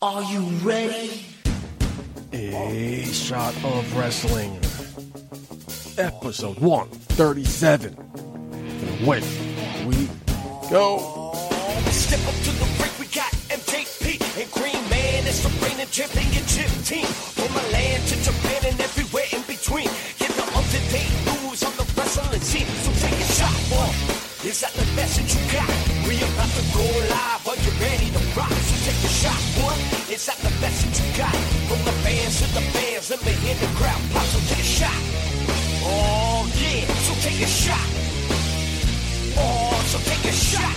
Are you ready? A shot of wrestling. Episode 137. And away we go. Step up to the break, we got MJP and Green Man. It's the reigning championship team. From Milan to Japan and everywhere in between. Get the up-to-date news on the wrestling scene. So take a shot, boy. Is that the message you got? We about to go live. Is that the message you got? From the fans to the fans, let me hear the crowd pop. So take a shot. Oh yeah, so take a shot. Oh, so take a shot.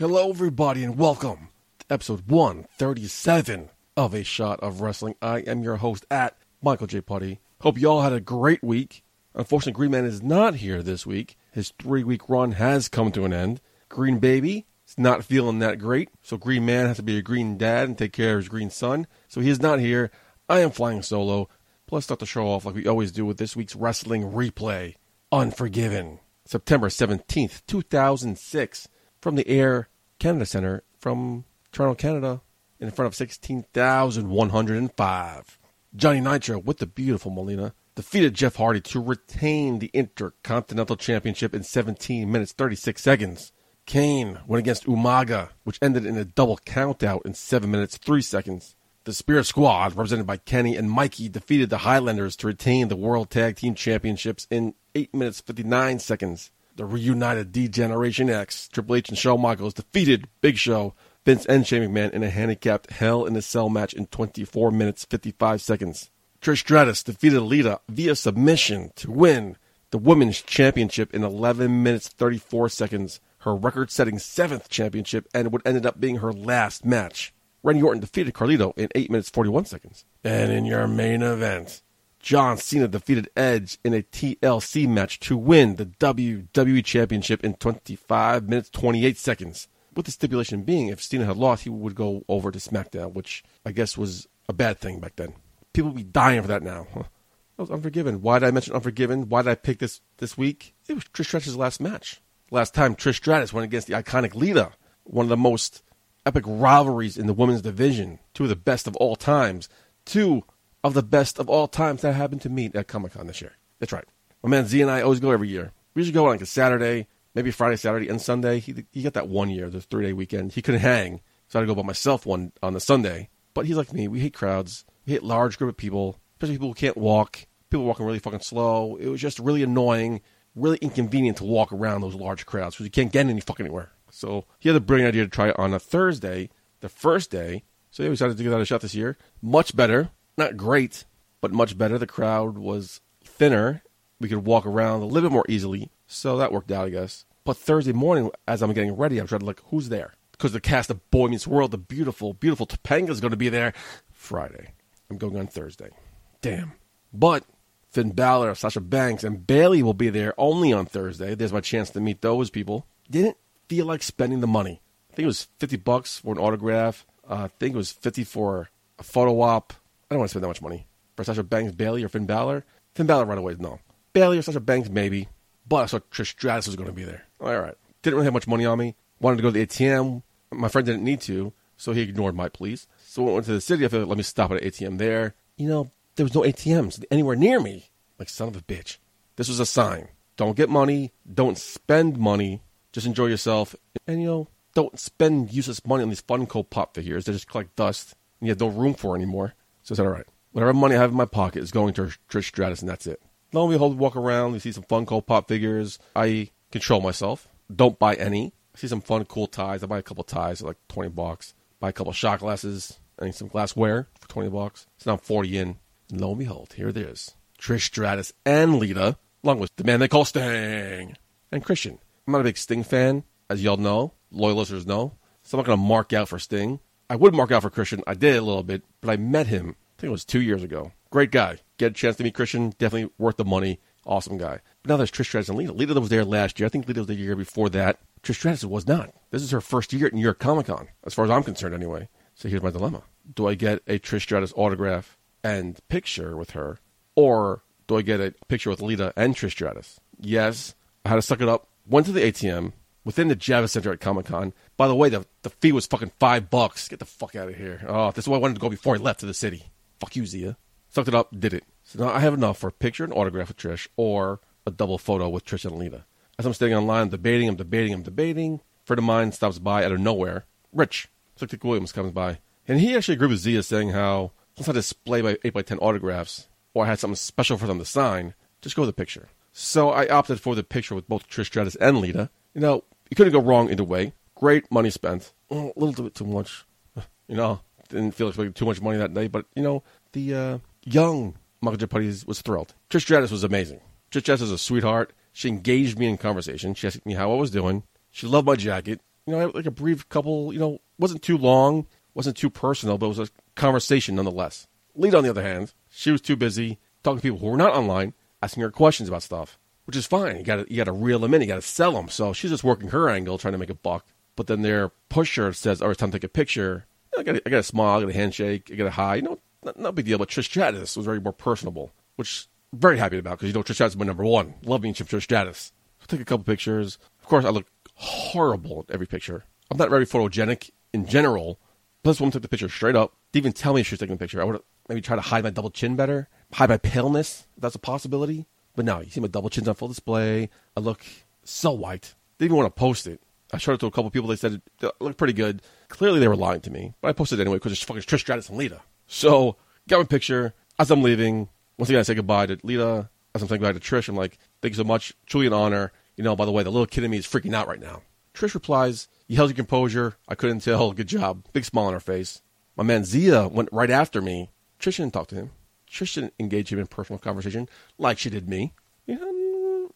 Hello, everybody, and welcome to episode 137 of A Shot of Wrestling. I am your host at Michael J. Putty. Hope you all had a great week. Unfortunately, Green Man is not here this week. His three week run has come to an end. Green Baby is not feeling that great, so Green Man has to be a green dad and take care of his green son. So he is not here. I am flying solo. Plus, start the show off like we always do with this week's wrestling replay Unforgiven. September 17th, 2006 from the Air Canada Center from Toronto, Canada, in front of 16,105. Johnny Nitro with the beautiful Melina defeated Jeff Hardy to retain the Intercontinental Championship in 17 minutes 36 seconds. Kane went against Umaga, which ended in a double countout in 7 minutes 3 seconds. The Spirit Squad, represented by Kenny and Mikey, defeated the Highlanders to retain the World Tag Team Championships in 8 minutes 59 seconds. The reunited D Generation X, Triple H and Shawn Michaels defeated Big Show, Vince and Shane McMahon in a handicapped Hell in a Cell match in 24 minutes 55 seconds. Trish Stratus defeated Lita via submission to win the Women's Championship in 11 minutes 34 seconds, her record setting seventh championship, and what ended up being her last match. Randy Orton defeated Carlito in 8 minutes 41 seconds. And in your main event, John Cena defeated Edge in a TLC match to win the WWE Championship in 25 minutes 28 seconds. With the stipulation being, if Cena had lost, he would go over to SmackDown, which I guess was a bad thing back then. People would be dying for that now. That was Unforgiven. Why did I mention Unforgiven? Why did I pick this this week? It was Trish Stratus' last match. Last time Trish Stratus went against the iconic Lita, one of the most epic rivalries in the women's division, two of the best of all times, two of the best of all times that happened to meet at Comic Con this year. That's right. My man Z and I always go every year. We usually go on like a Saturday, maybe Friday, Saturday, and Sunday. He he got that one year, the three day weekend. He couldn't hang, so I had to go by myself one on the Sunday. But he's like me. We hate crowds. We hate large group of people, especially people who can't walk. People walking really fucking slow. It was just really annoying, really inconvenient to walk around those large crowds because you can't get any fucking anywhere. So he had the brilliant idea to try it on a Thursday, the first day. So he decided to give that a shot this year. Much better. Not great, but much better. The crowd was thinner. We could walk around a little bit more easily. So that worked out, I guess. But Thursday morning, as I'm getting ready, I'm trying to look who's there. Because the cast of Boy Meets World, the beautiful, beautiful Topanga is going to be there Friday. I'm going on Thursday. Damn. But Finn Balor, Sasha Banks, and Bayley will be there only on Thursday. There's my chance to meet those people. Didn't feel like spending the money. I think it was 50 bucks for an autograph. Uh, I think it was 50 for a photo op. I don't want to spend that much money. For Sasha Banks, Bayley, or Finn Balor? Finn Balor right away, no. Bayley or Sasha Banks, maybe. But I saw Trish Stratus was going to be there. All right. Didn't really have much money on me. Wanted to go to the ATM. My friend didn't need to, so he ignored my pleas. So I went to the city. I figured, let me stop at an ATM there. You know, there was no ATMs anywhere near me. Like, son of a bitch. This was a sign. Don't get money. Don't spend money. Just enjoy yourself. And, you know, don't spend useless money on these Funko Pop figures. They just collect dust and you have no room for anymore. So I said, all right, whatever money I have in my pocket is going to Trish Stratus, and that's it. Lo and behold, we walk around, we see some Funko Pop figures. I control myself. Don't buy any. I see some fun, cool ties. I buy a couple ties, like 20 bucks. Buy a couple shot glasses. I need some glassware for 20 bucks. So now I'm 40 in. And lo and behold, here it is. Trish Stratus and Lita, along with the man they call Sting, and Christian. I'm not a big Sting fan, as y'all know, loyal listeners know. So I'm not going to mark out for Sting. I would mark out for Christian. I did a little bit, but I met him, I think it was two years ago. Great guy. Get a chance to meet Christian, definitely worth the money. Awesome guy. Now there's Trish Stratus and Lita. Lita was there last year. I think Lita was the year before that. Trish Stratus was not. This is her first year at New York Comic Con, as far as I'm concerned, anyway. So here's my dilemma. do I get a Trish Stratus autograph and picture with her, or do I get a picture with Lita and Trish Stratus? Yes, I had to suck it up. Went to the ATM within the Javits Center at Comic Con. By the way, the, the fee was fucking five bucks. Get the fuck out of here. Oh, this is why I wanted to go before I left to the city. Fuck you, Zia. Sucked it up, did it. So now I have enough for a picture and autograph with Trish or a double photo with Trish and Lita. As I'm standing online, debating, I'm debating, I'm debating. Friend of mine stops by out of nowhere. Rich, Dick Williams comes by. And he actually agreed with Zia saying how, let's not display my 8x10 autographs, or I had something special for them to sign, just go with the picture. So I opted for the picture with both Trish Stratus and Lita. You know, you couldn't go wrong either way. Great money spent. Mm, a little bit too much. You know, didn't feel like too much money that day, but, you know, the uh, young Michael J. Putty was thrilled. Trish Stratus was amazing. Trish Stratus is a sweetheart. She engaged me in conversation. She asked me how I was doing. She loved my jacket. You know, I had like a brief couple, you know, wasn't too long, wasn't too personal, but it was a conversation nonetheless. Lita, on the other hand, she was too busy talking to people who were not online, asking her questions about stuff, which is fine. You got you to reel them in. You got to sell them. So she's just working her angle, trying to make a buck. But then their pusher says, "Oh, it's time to take a picture." I got I got a smile, I got a handshake, I got a hi. You know, not, not a big deal. But Trish Stratus was very more personable, which very happy about because you know Trish Stratus is my number one. Love me Trish Stratus. Take a couple pictures. Of course, I look horrible at every picture. I'm not very photogenic in general. Plus, woman took the picture straight up. Didn't even tell me she was taking the picture. I would maybe try to hide my double chin better, hide my paleness. If that's a possibility. But no, you see my double chin's on full display. I look so white. Didn't even want to post it. I showed it to a couple people. They said it looked pretty good. Clearly, they were lying to me, but I posted it anyway because it's fucking Trish Stratus and Lita. So, got my picture. As I'm leaving, once again, I say goodbye to Lita. As I'm saying goodbye to Trish, I'm like, thank you so much. Truly an honor. You know, by the way, the little kid in me is freaking out right now. Trish replies, You held your composure. I couldn't tell. Good job. Big smile on her face. My man Zia went right after me. Trish didn't talk to him. Trish didn't engage him in personal conversation like she did me. Yeah,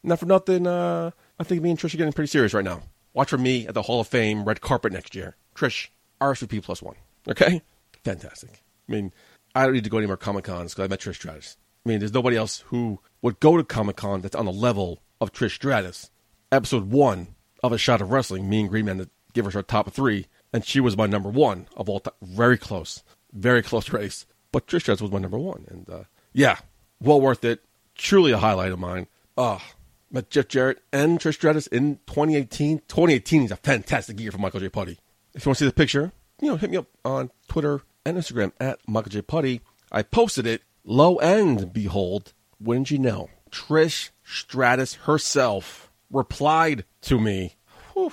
not for nothing. Uh, I think me and Trish are getting pretty serious right now. Watch for me at the Hall of Fame red carpet next year. Trish, RSVP plus one. Okay? Fantastic. I mean, I don't need to go any more Comic Cons because I met Trish Stratus. I mean, there's nobody else who would go to Comic Con that's on the level of Trish Stratus. Episode one of A Shot of Wrestling, me and Green Man give her our top three, and she was my number one of all time. Very close. Very close race. But Trish Stratus was my number one. And uh, yeah, well worth it. Truly a highlight of mine. Ah, met Jeff Jarrett and Trish Stratus in 2018. 2018 is a fantastic year for Michael J. Putty. If you want to see the picture, you know, hit me up on Twitter and Instagram at Michael J. Putty. I posted it. Lo and behold, wouldn't you know, Trish Stratus herself replied to me. Whew,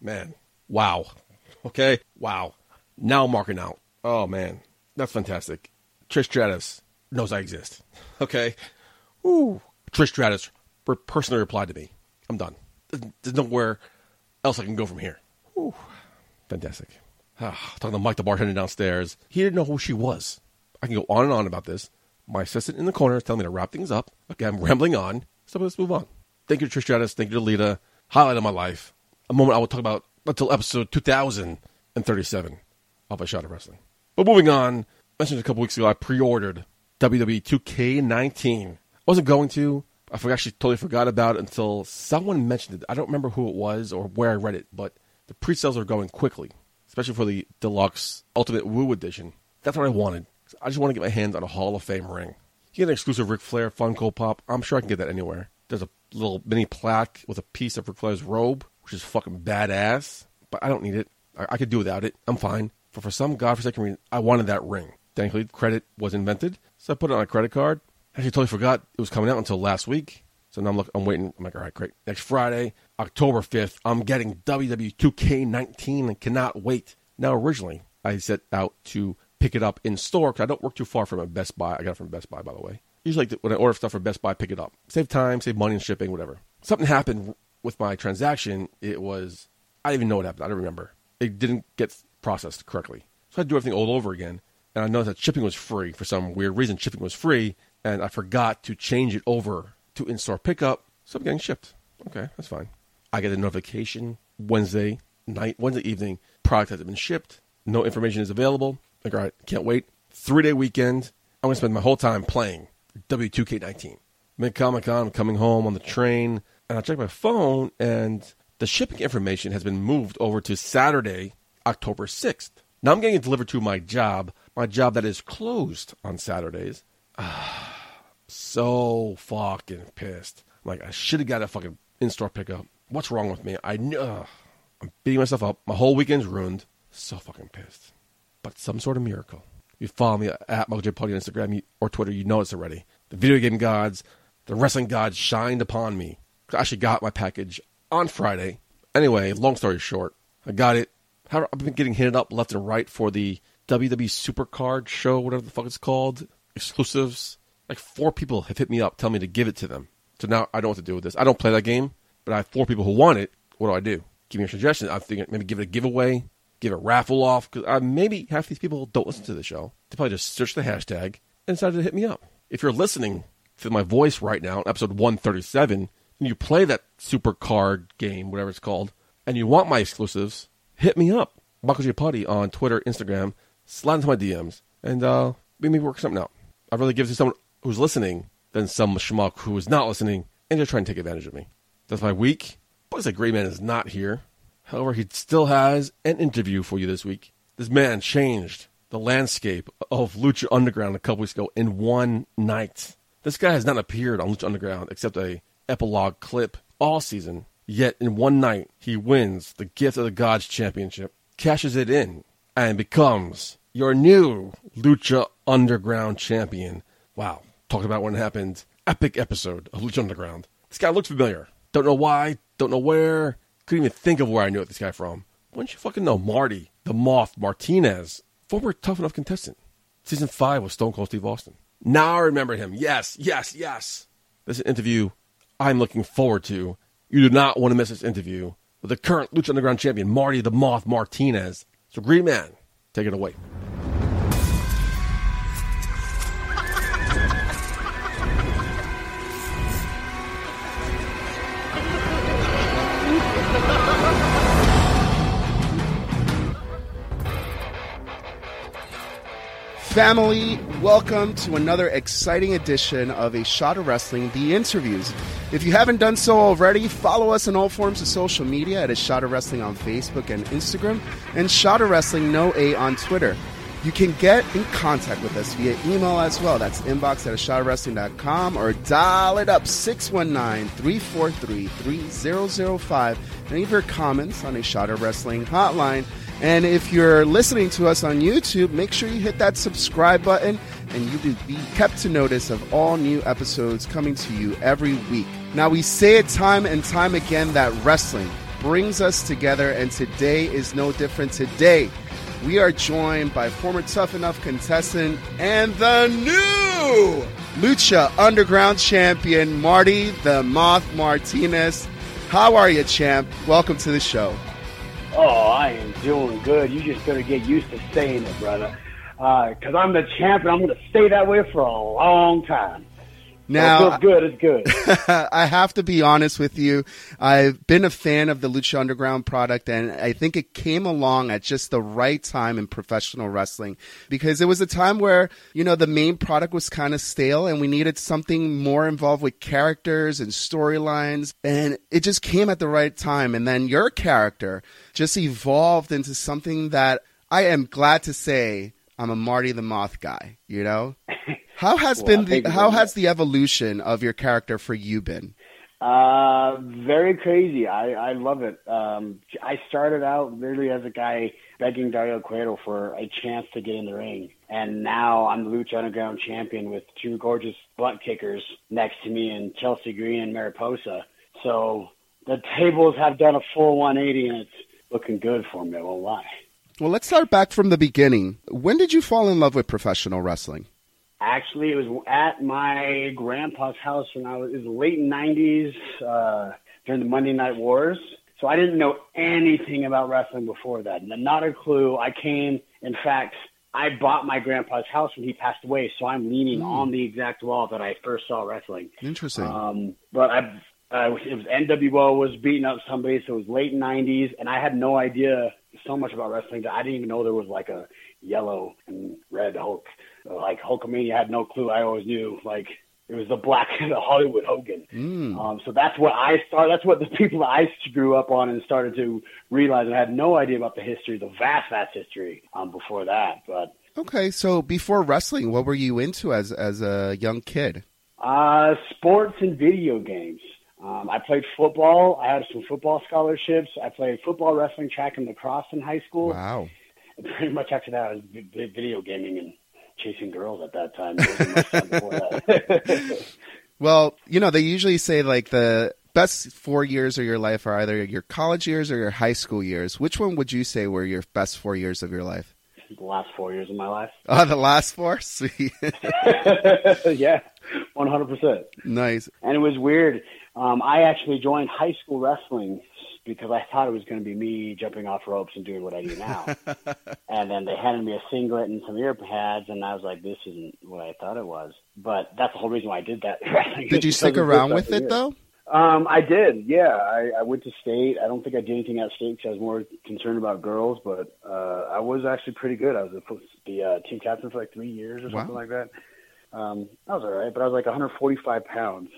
man, wow. Okay, wow. Now I'm marking out. Oh man, that's fantastic. Trish Stratus knows I exist. Okay, Ooh. Trish Stratus personally replied to me. I'm done. There's nowhere else I can go from here. Ooh. Fantastic. Ah, talking to Mike, the bartender downstairs. He didn't know who she was. I can go on and on about this. My assistant in the corner is telling me to wrap things up. Okay, I'm rambling on. So let's move on. Thank you Trish Stratus. Thank you Lita. Highlight of my life. A moment I will talk about until episode 2037 of A Shot of Wrestling. But moving on, I mentioned a couple weeks ago I pre-ordered WWE 2K19. I wasn't going to. I forgot, actually totally forgot about it until someone mentioned it. I don't remember who it was or where I read it, but the pre-sales are going quickly, especially for the deluxe Ultimate Woo edition. That's what I wanted. I just want to get my hands on a Hall of Fame ring. You get an exclusive Ric Flair Funko Pop. I'm sure I can get that anywhere. There's a little mini plaque with a piece of Ric Flair's robe, which is fucking badass. But I don't need it. I, I could do without it. I'm fine. But for some godforsaken reason, I wanted that ring. Thankfully, credit was invented, so I put it on a credit card. Actually totally forgot it was coming out until last week. So now I'm look, I'm waiting. I'm like, all right, great. Next Friday, October 5th, I'm getting WW2K19 and cannot wait. Now, originally, I set out to pick it up in store because I don't work too far from a Best Buy. I got it from Best Buy, by the way. Usually, like when I order stuff from Best Buy, pick it up. Save time, save money and shipping, whatever. Something happened with my transaction. It was, I didn't even know what happened. I don't remember. It didn't get processed correctly. So I had to do everything all over again. And I noticed that shipping was free for some weird reason. Shipping was free, and I forgot to change it over to in store pickup. So I'm getting shipped. Okay, that's fine. I get a notification Wednesday night, Wednesday evening, product hasn't been shipped. No information is available. Like, all right, can't wait. Three day weekend. I'm going to spend my whole time playing W2K19. Mid Comic Con, I'm coming home on the train, and I check my phone, and the shipping information has been moved over to Saturday, October 6th. Now I'm getting it delivered to my job, my job that is closed on Saturdays. so fucking pissed. Like I should have got a fucking in-store pickup. What's wrong with me? I know I'm beating myself up. My whole weekend's ruined. So fucking pissed. But some sort of miracle. You follow me at Michael J. Putty on Instagram or Twitter. You know it's already. The video game gods, the wrestling gods shined upon me. I actually got my package on Friday. Anyway, long story short, I got it. I've been getting hit up left and right for the WWE Supercard show, whatever the fuck it's called, exclusives. Like four people have hit me up, telling me to give it to them. So now I don't know what to do with this. I don't play that game, but I have four people who want it. What do I do? Give me a suggestion. I'm thinking maybe give it a giveaway, give a raffle off, because uh, maybe half these people don't listen to the show. They probably just search the hashtag and decided to hit me up. If you're listening to my voice right now, episode 137, and you play that super card game, whatever it's called, and you want my exclusives, hit me up. Michael J. Putty on Twitter, Instagram, slide into my DMs, and uh, maybe work something out. I'd rather give it to someone who's listening than some schmuck who is not listening and just trying to take advantage of me. That's my week. But a great man is not here. However, he still has an interview for you this week. This man changed the landscape of Lucha Underground a couple weeks ago in one night. This guy has not appeared on Lucha Underground except a epilogue clip all season. Yet in one night, he wins the Gift of the Gods Championship, cashes it in, and becomes your new Lucha Underground champion. Wow. Talked about when it happened. Epic episode of Lucha Underground. This guy looks familiar. Don't know why, don't know where. Couldn't even think of where I knew this guy from. Why don't you fucking know Marty, the Moth Martinez, former Tough Enough contestant. Season 5 with Stone Cold Steve Austin. Now I remember him. Yes, yes, yes. This is an interview I'm looking forward to. You do not want to miss this interview with the current Lucha Underground champion, Marty the Moth Martinez. So, Green Man, take it away. Family, welcome to another exciting edition of A Shot of Wrestling, The Interviews. If you haven't done so already, follow us on all forms of social media at A Shot of Wrestling on Facebook and Instagram, and Shot of Wrestling No A on Twitter. You can get in contact with us via email as well. That's inbox at ashotofwrestling.com or dial it up 619-343-3005 and leave your comments on A Shot of Wrestling hotline. And if you're listening to us on YouTube, make sure you hit that subscribe button and you will be kept to notice of all new episodes coming to you every week. Now, we say it time and time again that wrestling brings us together, and today is no different. Today, we are joined by former Tough Enough contestant and the new Lucha Underground champion, Marty the Moth Martinez. How are you, champ? Welcome to the show. Oh, I am doing good. You just better get used to saying it, brother. Uh, because I'm the champ, and I'm going to stay that way for a long time. Now, it good. It's good. I have to be honest with you. I've been a fan of the Lucha Underground product, and I think it came along at just the right time in professional wrestling because it was a time where, you know, the main product was kind of stale and we needed something more involved with characters and storylines. And it just came at the right time. And then your character just evolved into something that I am glad to say I'm a Marty the Moth guy, you know? How has Well, been the how has the evolution of your character for you been? Uh, very crazy. I, I love it. Um, I started out literally as a guy begging Dario Cueto for a chance to get in the ring. And now I'm the Lucha Underground champion with two gorgeous butt kickers next to me and Chelsea Green and Mariposa. So the tables have done a full 180 and it's looking good for me. I won't lie. Well, let's start back from the beginning. When did you fall in love with professional wrestling? Actually, it was at my grandpa's house when I was, it was the late 90s uh, during the Monday Night Wars. So I didn't know anything about wrestling before that. Not a clue. I came, in fact, I bought my grandpa's house when he passed away, so I'm leaning on the exact wall that I first saw wrestling. Interesting. Um, but I, uh, it was NWO was beating up somebody, so it was late '90s, and I had no idea so much about wrestling that I didn't even know there was like a yellow and red Hulk. Like Hulkamania, had no clue. I always knew like It was the black, the Hollywood Hogan. Mm. Um, so that's what I started. That's what the people that I grew up on and started to realize. I had no idea about the history, the vast, vast history um, before that. But Okay, so before wrestling, what were you into as as a young kid? uh, sports and video games. Um, I played football. I had some football scholarships. I played football, wrestling, track, and lacrosse in high school. Wow. And pretty much after that, I was vi- vi- video gaming and chasing girls at that time. There wasn't much time before that. Well, you know, they usually say like the best four years of your life are either your college years or your high school years. Which one would you say were your best four years of your life? the last four years of my life. Oh, the last four? Sweet. yeah, one hundred percent. nice. And it was weird. Um, I actually joined high school wrestling because I thought it was going to be me jumping off ropes and doing what I do now. and then they handed me a singlet and some ear pads, and I was like, "This isn't what I thought it was." But that's the whole reason why I did that. Did you stick around with it though? Um, I did. Yeah, I, I went to state. I don't think I did anything at state because I was more concerned about girls. But uh, I was actually pretty good. I was the, the uh, team captain for like three years or something like that. Um, I was all right, but I was like 145 pounds.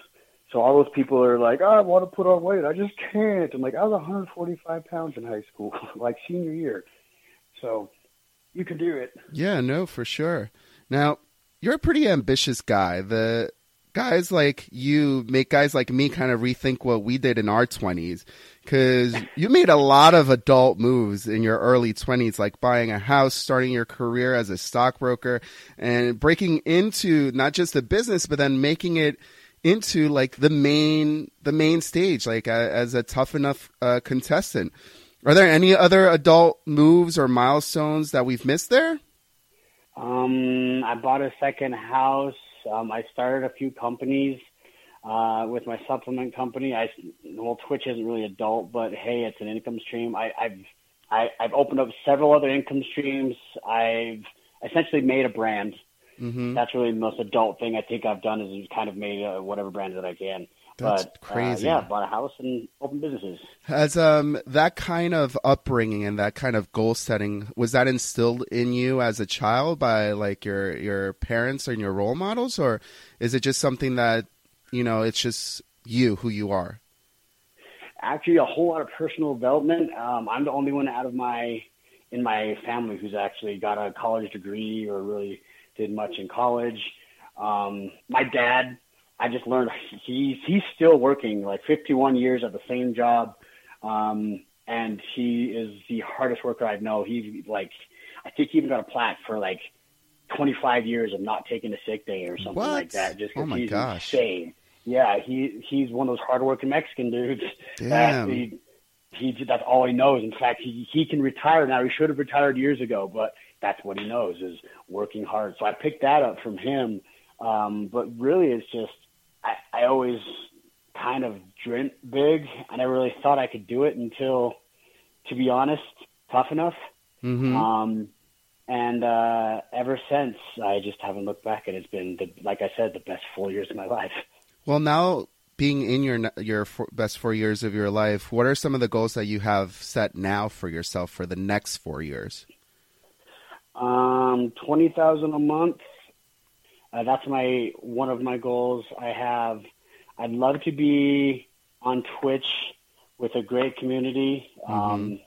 So all those people are like, oh, I want to put on weight. I just can't. I'm like, I was 145 pounds in high school, like senior year. So you can do it. Yeah, no, for sure. Now, you're a pretty ambitious guy. The guys like you make guys like me kind of rethink what we did in our 20s because you made a lot of adult moves in your early 20s, like buying a house, starting your career as a stockbroker, and breaking into not just the business, but then making it into like the main the main stage like uh, as a tough enough uh, contestant are there any other adult moves or milestones that we've missed there Um, I bought a second house. Um, I started a few companies uh, with my supplement company. I well, Twitch isn't really adult, but hey, it's an income stream. I, I've I, I've opened up several other income streams. I've essentially made a brand. Mm-hmm. That's really the most adult thing I think I've done is kind of made uh, whatever brand that I can. That's but crazy. Uh, yeah, bought a house and opened businesses. Has um that kind of upbringing and that kind of goal setting was that instilled in you as a child by like your your parents and your role models, or is it just something that you know it's just you who you are? actually a whole lot of personal development. Um, I'm the only one out of my in my family who's actually got a college degree or really did much in college. Um, my dad, I just learned he's he's still working like 51 years at the same job, um, and he is the hardest worker I know. He's like, I think he even got a plaque for like 25 years of not taking a sick day or something What? like that. Just Oh my he's gosh. insane. Yeah, he he's one of those hardworking Mexican dudes. Damn. That he, he that's all he knows. In fact, he he can retire now. He should have retired years ago, but that's what he knows is working hard. So I picked that up from him. Um, but really, it's just I, I always kind of dreamt big. I never really thought I could do it until, to be honest, tough enough. Mm-hmm. Um, and uh, ever since, I just haven't looked back, and it's been, the, like I said, the best four years of my life. Well, now being in your your four, best four years of your life, what are some of the goals that you have set now for yourself for the next four years? Um, twenty thousand a month. Uh, that's my one of my goals. I have. I'd love to be on Twitch with a great community. Um,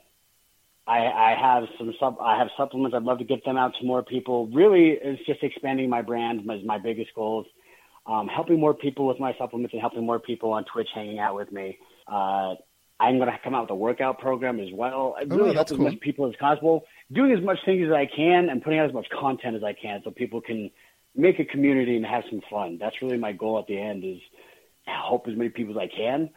I, I have some sub. I have supplements. I'd love to get them out to more people. Really, it's just expanding my brand is my biggest goals. Um, helping more people with my supplements and helping more people on Twitch hanging out with me. Uh, I'm going to come out with a workout program as well. I Oh, really that's help cool. as much people as possible, doing as much things as I can, and putting out as much content as I can, so people can make a community and have some fun. That's really my goal at the end: is help as many people as I can,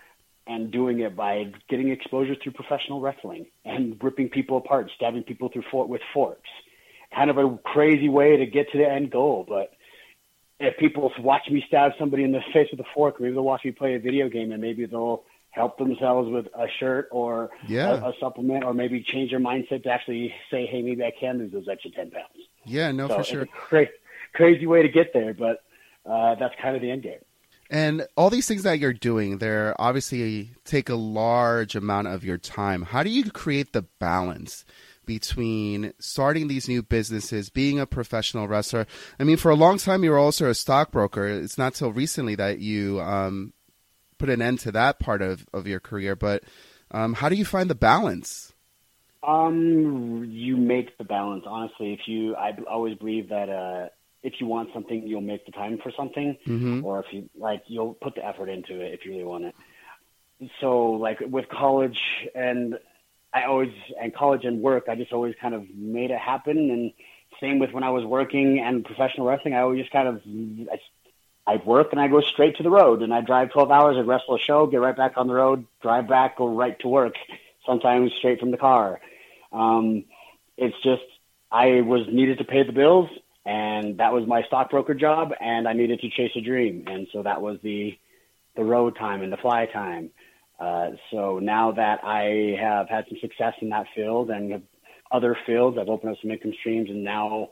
and doing it by getting exposure through professional wrestling and ripping people apart, stabbing people through with forks. Kind of a crazy way to get to the end goal, but if people watch me stab somebody in the face with a fork, maybe they'll watch me play a video game and maybe they'll help themselves with a shirt or Yeah. a, a supplement or maybe change their mindset to actually say, hey, maybe I can lose those extra 10 pounds. Yeah, no, so for sure. cra- crazy way to get there, but uh, that's kind of the end game. And all these things that you're doing, they're obviously take a large amount of your time. How do you create the balance between starting these new businesses, being a professional wrestler? I mean, for a long time, you were also a stockbroker. It's not till recently that you um, put an end to that part of, of your career. But um, how do you find the balance? Um, you make the balance. Honestly, if you, I always believe that uh, if you want something, you'll make the time for something, Mhm. or if you like, you'll put the effort into it if you really want it. So, like with college and I always and college and work, I just always kind of made it happen. And same with when I was working and professional wrestling, I always just kind of I, I'd work and I go straight to the road and I drive 12 hours, I'd wrestle a show, get right back on the road, drive back, go right to work. Sometimes straight from the car. Um, it's just I was needed to pay the bills, and that was my stockbroker job, and I needed to chase a dream, and so that was the the road time and the fly time. Uh, so now that I have had some success in that field and other fields, I've opened up some income streams, and now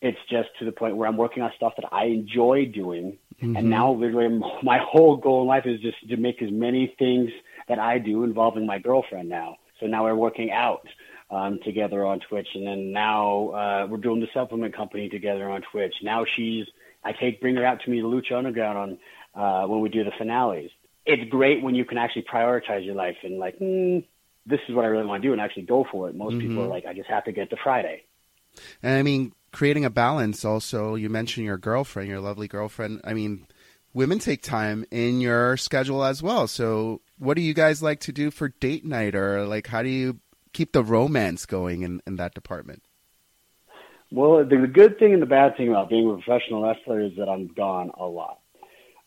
it's just to the point where I'm working on stuff that I enjoy doing. And now, literally, my whole goal in life is just to make as many things that I do involving my girlfriend now. So now we're working out um, together on Twitch, and then now uh, we're doing the supplement company together on Twitch. Now she's I take bring her out to me to Lucha Underground on uh, when we do the finales. It's great when you can actually prioritize your life and like, mm, this is what I really want to do, and actually go for it. Most people are like, I just have to get to Friday. And I mean, creating a balance also, you mentioned your girlfriend, your lovely girlfriend. I mean, women take time in your schedule as well. So, what do you guys like to do for date night or like how do you keep the romance going in, in that department? Well, the, good thing and the bad thing about being a professional wrestler is that I'm gone a lot.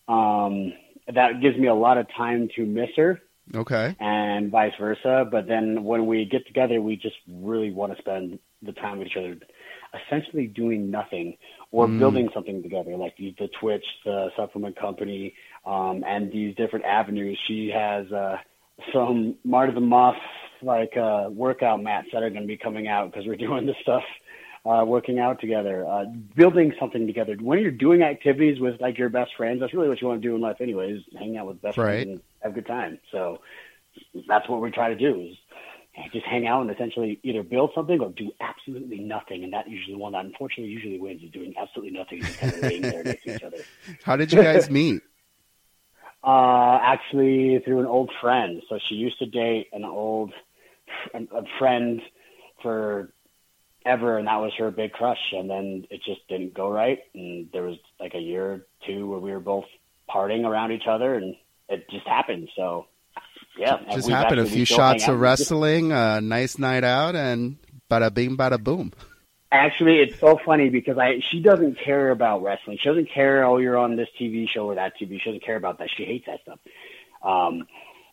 Um, that gives me a lot of time to miss her Okay. and vice versa. But then when we get together, we just really want to spend the time with each other, essentially doing nothing or building something together, like the, the Twitch, the supplement company, um, and these different avenues. She has uh, some Marty the Moth like uh, workout mats that are going to be coming out because we're doing this stuff. Uh, working out together, uh, building something together. When you're doing activities with like your best friends, that's really what you want to do in life, anyways. Hang out with best Right. friends and have a good time. So that's what we try to do is just hang out and essentially either build something or do absolutely nothing. And that usually one that unfortunately usually wins is doing absolutely nothing, just kind of laying there next to each other. How did you guys meet? Uh, actually through an old friend. So she used to date an old a a friend for ever, and that was her big crush. And then it just didn't go right, and there was like a year or two where we were both partying around each other, and it just happened. So yeah, Just happened. A few shots of wrestling, a nice night out, and bada bing, bada boom. Actually, it's so funny because I she doesn't care about wrestling. She doesn't care. Oh, you're on this TV show or that TV. She doesn't care about that. She hates that stuff. Um,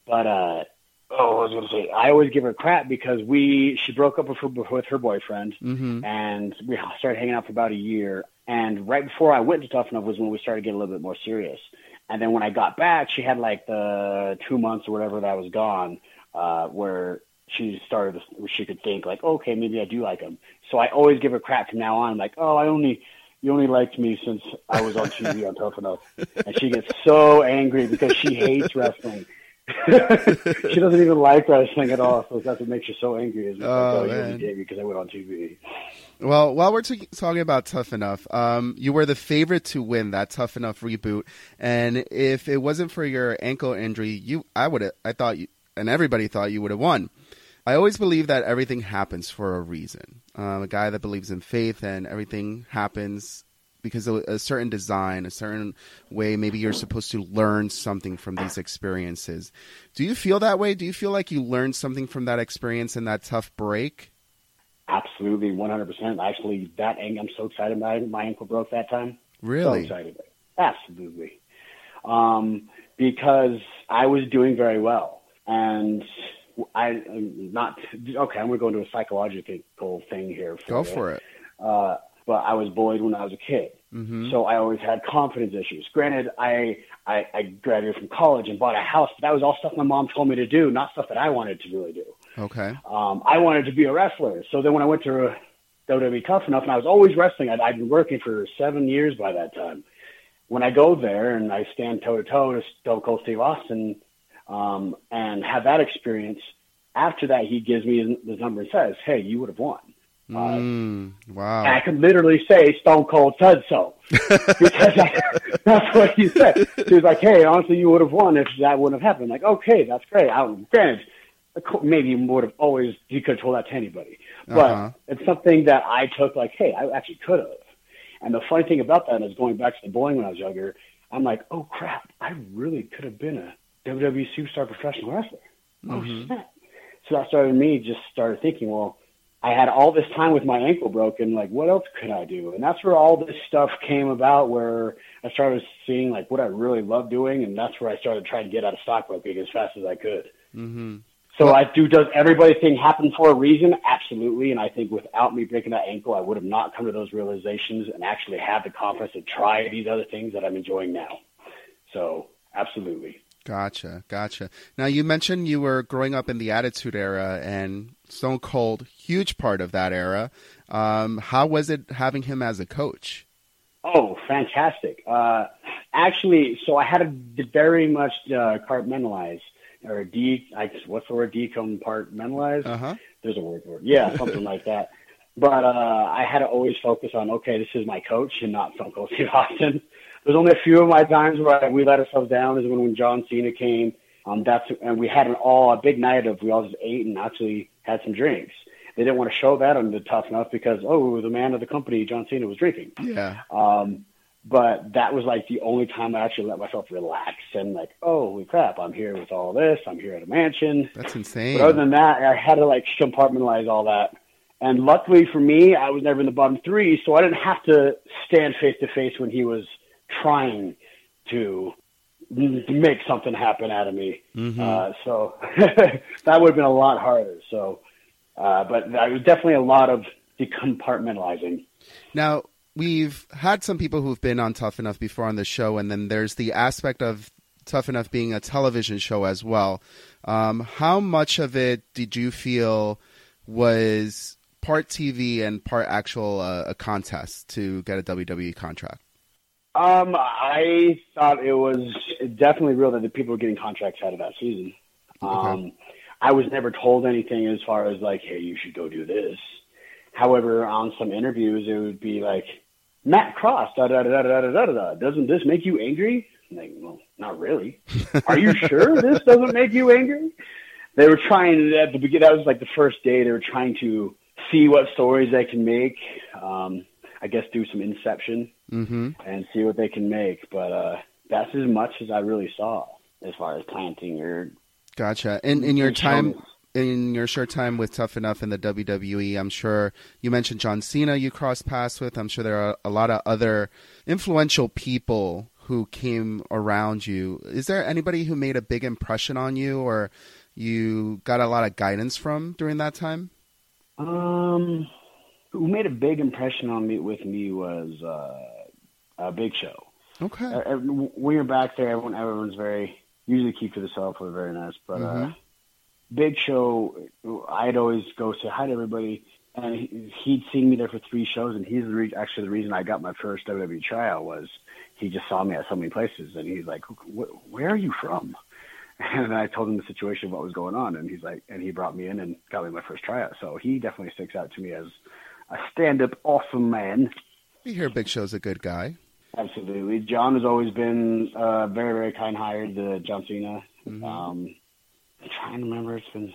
but uh, oh, I was gonna say I always give her crap because we she broke up with her with her boyfriend hmm and we started hanging out for about a year. And right before I went to Tough Enough was when we started getting a little bit more serious. And then when I got back, she had like the two months or whatever that I was gone, uh, where she started, she could think like, okay, maybe I do like him. So I always give her crap from now on, like, oh, I only, you only liked me since I was on TV on Tough Enough. And she gets so angry because she hates wrestling. she doesn't even like wrestling at all, so that's what makes her so angry. Is like, Oh, oh, you man. only did because I went on TV. Well, while we're t- talking about Tough Enough, um, you were the favorite to win that Tough Enough reboot, and if it wasn't for your ankle injury, you, I would, I thought, you, and everybody thought you would have won. I always believe that everything happens for a reason. Um, a guy that believes in faith, and everything happens because of a certain design, a certain way. Maybe you're supposed to learn something from these experiences. Do you feel that way? Do you feel like you learned something from that experience and that tough break? Absolutely, 100%. Actually, that ang- I'm so excited my my ankle broke that time. So Really? excited. Absolutely. Um, because I was doing very well. And I, I'm not, okay, I'm going to go into a psychological thing here. For Go for it. Uh, but I was bullied when I was a kid. hmm So I always had confidence issues. Granted, I, I I graduated from college and bought a house, but that was all stuff my mom told me to do, not stuff that I wanted to really do. Okay. Um, I wanted to be a wrestler. So then when I went to WWE Tough Enough, and I was always wrestling, I'd, I'd been working for seven years by that time. When I go there and I stand toe to toe to Stone Cold Steve Austin um, and have that experience, after that, he gives me his number and says, "Hey, you would have won." Uh, Mm, wow. I could literally say Stone Cold said so because I, that's what he said. He was like, "Hey, honestly, you would have won if that wouldn't have happened." like, okay, that's great. I, granted, maybe would have always he could have told that to anybody, but Uh-huh. it's something that I took like, "Hey, I actually could have." And the funny thing about that is going back to the bowling when I was younger, I'm like, "Oh crap, I really could have been a WWE superstar professional wrestler." Oh snap! So that started me just started thinking, well. I had all this time with my ankle broken. Like, what else could I do? And that's where all this stuff came about. Where I started seeing like what I really love doing, and that's where I started trying to get out of stockbroking as fast as I could. hmm So I do. Does everybody thing happen for a reason? Absolutely. And I think without me breaking that ankle, I would have not come to those realizations and actually had the confidence to try these other things that I'm enjoying now. So absolutely. Gotcha, gotcha. Now you mentioned you were growing up in the Attitude Era, and Stone Cold, huge part of that era. Um, how was it having him as a coach? Oh, fantastic. Uh, actually, so I had to very much uh, compartmentalize or de, I guess, what's the word, decompartmentalize? Uh huh. There's a word for it. Yeah, something like that. But uh, I had to always focus on, okay, this is my coach and not Cold Steve Austin. There's only a few of my times where I, we let ourselves down is when, when John Cena came. Um, that's and we had an all a big night of we all just ate and actually had some drinks. They didn't want to show that on the tough enough because oh the man of the company John Cena was drinking. Yeah. Um, but that was like the only time I actually let myself relax and like, oh, holy crap, I'm here with all this. I'm here at a mansion. That's insane. But other than that, I had to like compartmentalize all that. And luckily for me, I was never in the bottom three, so I didn't have to stand face to face when he was trying to make something happen out of me. Mhm. Uh, so that would have been a lot harder. So, uh, but there was definitely a lot of decompartmentalizing. Now, we've had some people who've been on Tough Enough before on the show, and then there's the aspect of Tough Enough being a television show as well. Um, how much of it did you feel was part TV and part actual uh, a contest to get a WWE contract? Um, I thought it was definitely real that the people were getting contracts out of that season. Um, I was never told anything as far as like, hey, you should go do this. However, on some interviews, it would be like, Matt Cross, da da da da da da da. Doesn't this make you angry? I'm like, well, not really. Are you sure this doesn't make you angry? They were trying at the beginning. That was like the first day. They were trying to see what stories they can make. Um, I guess do some inception mm-hmm. and see what they can make. But uh, that's as much as I really saw as far as planting or. Gotcha. And in your time, in your short time with Tough Enough in the WWE, I'm sure you mentioned John Cena you crossed paths with. I'm sure there are a lot of other influential people who came around you. Is there anybody who made a big impression on you or you got a lot of guidance from during that time? Um, who made a big impression on me with me was uh, a Big Show. Okay. Uh, uh, when you're back there, everyone everyone's very usually keep to themselves. We're very nice, but uh, Mhm. Big Show, I'd always go say hi to everybody, and he, he'd seen me there for three shows, and he's the re- actually the reason I got my first WWE tryout was he just saw me at so many places, and he's like, "Where are you from?" And I told him the situation, what was going on, and he's like, and he brought me in and got me my first tryout. So he definitely sticks out to me as a stand-up awesome man. We hear Big Show's a good guy. Absolutely. John has always been uh, very, very kind-hearted to John Cena. Mhm. Um, I'm trying to remember. It's been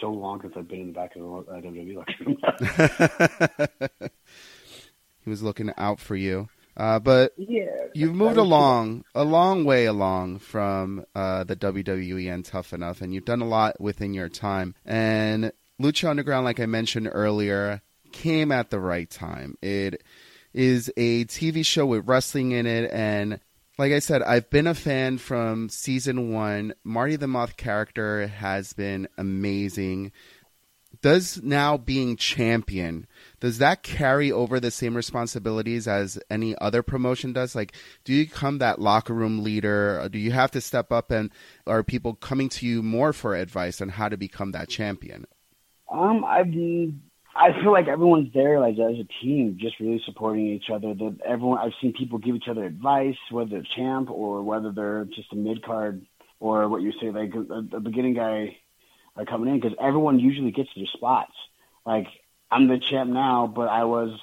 so long since I've been in the back of the uh, WWE locker room. he was looking out for you. Uh, but yeah. You've moved along a long way along from uh, the WWE and Tough Enough, and you've done a lot within your time. And Lucha Underground, like I mentioned earlier, came at the right time. It is a TV show with wrestling in it, and like I said, I've been a fan from season one. Marty the Moth character has been amazing. Does now being champion does that carry over the same responsibilities as any other promotion does? Like, do you become that locker room leader? Do you have to step up and are people coming to you more for advice on how to become that champion? Um, I've I feel like everyone's there, like as a team, just really supporting each other. That everyone, I've seen people give each other advice, whether they're champ or whether they're just a mid card or what you say, like a, beginning guy. are coming in because everyone usually gets their spots. Like I'm the champ now, but I was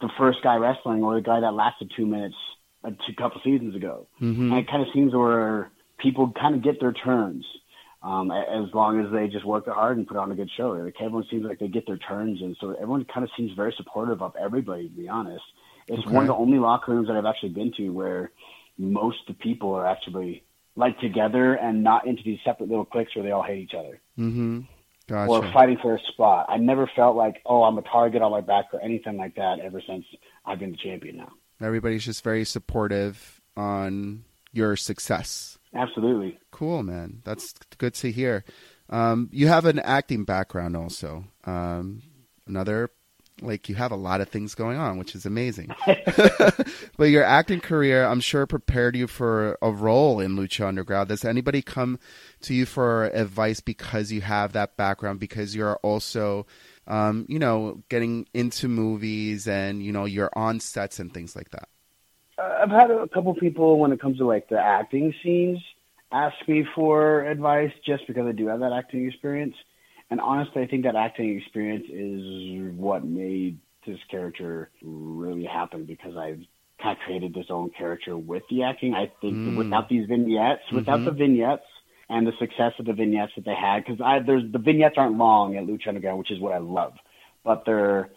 the first guy wrestling or the guy that lasted two minutes a couple seasons ago. Mm-hmm. And it kind of seems where people kind of get their turns um, as long as they just work hard and put on a good show. Like everyone seems like they get their turns, and so everyone kind of seems very supportive of everybody. To be honest, it's Okay. one of the only locker rooms that I've actually been to where most of the people are actually like together and not into these separate little cliques where they all hate each other Mm-hmm. Gotcha. or fighting for a spot. I never felt like, oh, I'm a target on my back or anything like that ever since I've been the champion now. Everybody's just very supportive on your success. Absolutely. Cool, man. That's good to hear. Um, you have an acting background also. Um, another, like, you have a lot of things going on, which is amazing. but your acting career, I'm sure, prepared you for a role in Lucha Underground. Does anybody come to you for advice because you have that background, because you're also, um, you know, getting into movies and, you know, you're on sets and things like that? I've had a couple people when it comes to like the acting scenes ask me for advice just because I do have that acting experience. And honestly, I think that acting experience is what made this character really happen because I've kind of created this own character with the acting. I think Mm. without these vignettes, without Mhm. the vignettes and the success of the vignettes that they had, because I there's the vignettes aren't long at Lucha Underground, which is what I love, but they're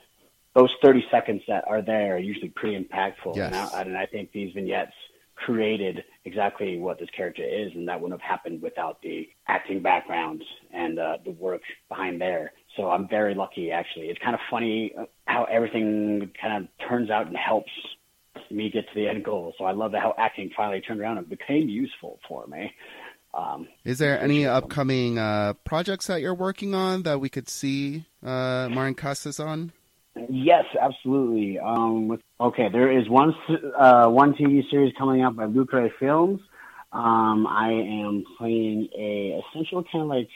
those 30 seconds that are there are usually pretty impactful. Yes. And, I, and I think these vignettes created exactly what this character is, and that wouldn't have happened without the acting background and uh, the work behind there. So I'm very lucky, actually. It's kind of funny uh, how everything kind of turns out and helps me get to the end goal. So I love how acting finally turned around and became useful for me. Um, Is there any upcoming uh, projects that you're working on that we could see uh, Martin Casaus on? Yes, absolutely. Um, with, okay, there is one uh, one TV series coming out by Lucre Films. Um, I am playing a essential kind of like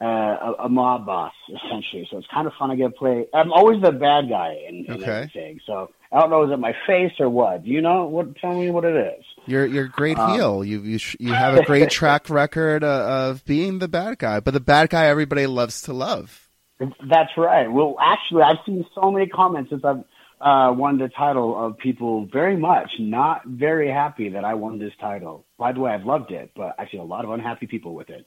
uh, a, a mob boss, essentially. So it's kind of fun. I get to play. I'm always the bad guy in, in Okay. everything. So I don't know is it my face or what? Do you know? What? Tell me what it is. You're you're a great Um, heel. You you sh- you have a great track record uh, of being the bad guy, but the bad guy everybody loves to love. That's right. Well, actually, I've seen so many comments since I've uh, won the title of people very much not very happy that I won this title. By the way, I've loved it, but I've seen a lot of unhappy people with it.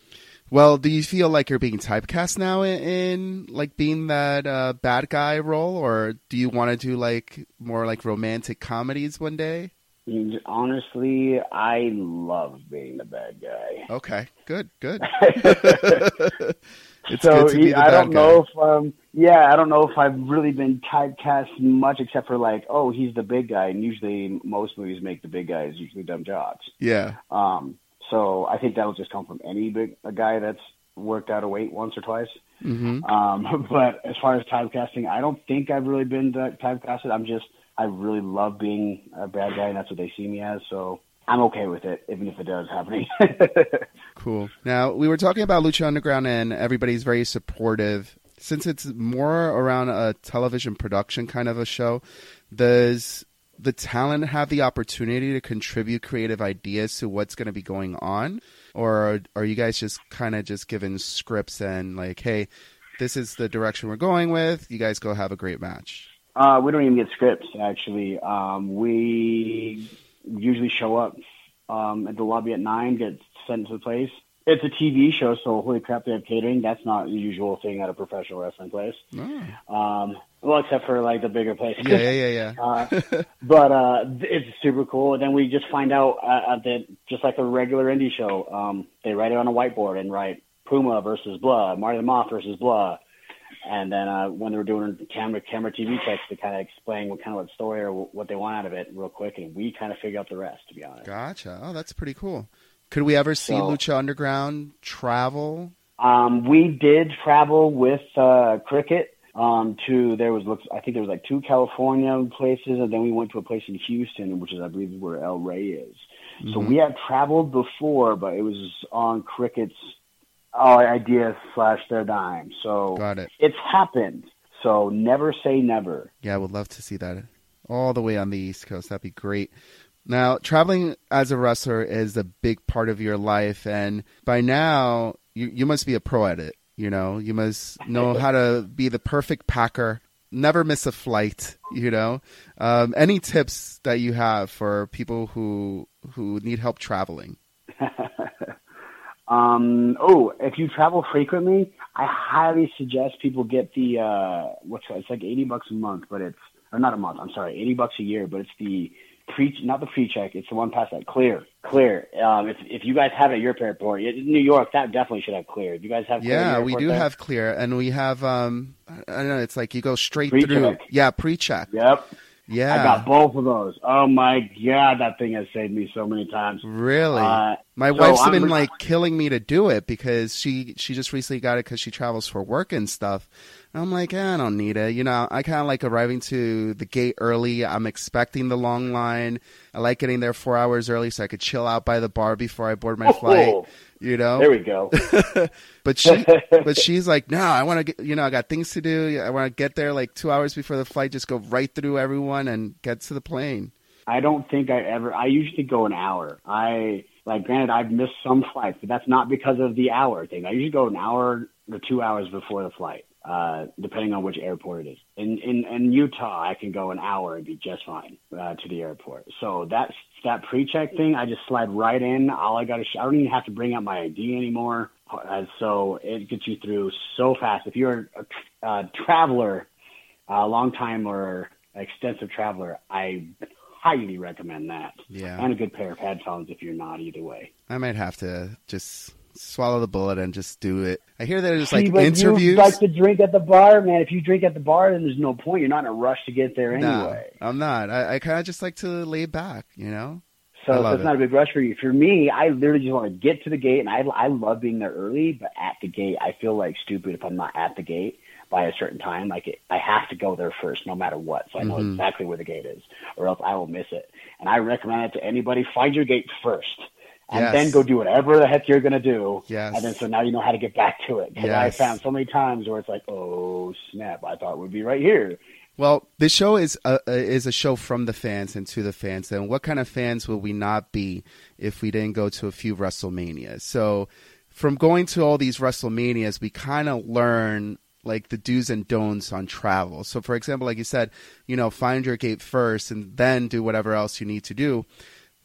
Well, do you feel like you're being typecast now in, in like being that uh, bad guy role, or do you want to do like more like romantic comedies one day? Honestly, I love being the bad guy. Okay, good, good. it's so good to be the I don't guy. know if um yeah, I don't know if I've really been typecast much except for like, oh, he's the big guy, and usually most movies make the big guys usually dumb jobs. Yeah, Um, so I think that'll just come from any big a guy that's worked out a weight once or twice. hmm Um, but as far as typecasting, I don't think I've really been typecasted. I'm just I really love being a bad guy, and that's what they see me as. So I'm okay with it, even if it does happen. Cool. Now we were talking about Lucha Underground, and everybody's very supportive. Since it's more around a television production kind of a show, does the talent have the opportunity to contribute creative ideas to what's going to be going on, or are, are you guys just kind of just given scripts and like, hey, this is the direction we're going with. You guys go have a great match. uh, we don't even get scripts actually. Um, we usually show up um, at the lobby at nine, get sent to the place. It's a TV show, so holy crap, they have catering. That's not the usual thing at a professional wrestling place. Oh. Um, well, except for like the bigger places. Yeah, yeah, yeah, yeah. Uh, but uh, it's super cool. And then we just find out uh, that just like a regular indie show, um, they write it on a whiteboard and write Puma versus blah, Marty the Moth versus blah. And then uh, when they were doing camera camera TV checks, they kind of explain what kind of what story or what they want out of it real quick, and we kind of figure out the rest. To be honest, Gotcha. Oh, that's pretty cool. Could we ever see So- Lucha Underground travel? Um, we did travel with uh, Cricket um, to there was looks I think there was like two California places, and then we went to a place in Houston, which is I believe where El Rey is. So Mhm. we have traveled before, but it was on Cricket's uh, ideas slash their dime. So Got it. it's happened. So never say never. Yeah, I would love to see that all the way on the East Coast. That'd be great. Now, traveling as a wrestler is a big part of your life, and by now you you must be a pro at it. You know, you must know how to be the perfect packer. Never miss a flight. You know, um, any tips that you have for people who who need help traveling? Um, oh, if you travel frequently, I highly suggest people get the uh, what's it's like eighty bucks a month, but it's or not a month. I'm sorry, eighty bucks a year, but it's the pre not the pre check. It's the one past that clear, clear. Um, if if you guys have it at your airport, in New York, that definitely should have clear. Do you guys have? Clear Yeah, we do there? have clear, and we have um, I don't know. It's like you go straight Pre-check. through. Yeah, pre-check. Yep, Yeah, I got both of those. Oh my god, that thing has saved me so many times. Really? Uh, My so wife's I'm been re- like killing me to do it because she she just recently got it because she travels for work and stuff. I'm like, eh, I don't need it. You know, I kind of like arriving to the gate early. I'm expecting the long line. I like getting there four hours early so I could chill out by the bar before I board my flight. Oh, You know, there we go. but she but she's like, no, I want to get. You know, I got things to do. I want to get there like two hours before the flight. Just go right through everyone and get to the plane. I don't think I ever. I usually go an hour. I like, granted, I've missed some flights, but that's not because of the hour thing. I usually go an hour or two hours before the flight, uh, depending on which airport it is. In in in Utah, I can go an hour and be just fine uh, to the airport. So that's that pre-check thing. I just slide right in. All I got to. Sh- I don't even have to bring out my ID anymore. Uh, so it gets you through so fast. If you're a tr- uh, traveler, a long time or extensive traveler, I highly recommend that. Yeah. And a good pair of headphones if you're not either way. I might have to just swallow the bullet and just do it. I hear there's See, like but interviews. You like to drink at the bar, man. If you drink at the bar, then there's no point. You're not in a rush to get there No, anyway. I'm not. I, I kind of just like to lay back, you know. So, so it's not a big rush for you. For me, I literally just want to get to the gate, and I I love being there early. But at the gate, I feel like stupid if I'm not at the gate by a certain time. Like it, I have to go there first, no matter what. So I know Mhm. exactly where the gate is, or else I will miss it. And I recommend it to anybody: find your gate first, and Yes. then go do whatever the heck you're gonna do. Yes. And then so now you know how to get back to it. Because I found so many times where it's like, oh snap! I thought we'd be right here. Well, this show is a, is a show from the fans and to the fans. And what kind of fans will we not be if we didn't go to a few WrestleManias? So, from going to all these WrestleManias, we kind of learn like the do's and don'ts on travel. So, for example, like you said, you know, find your gate first and then do whatever else you need to do.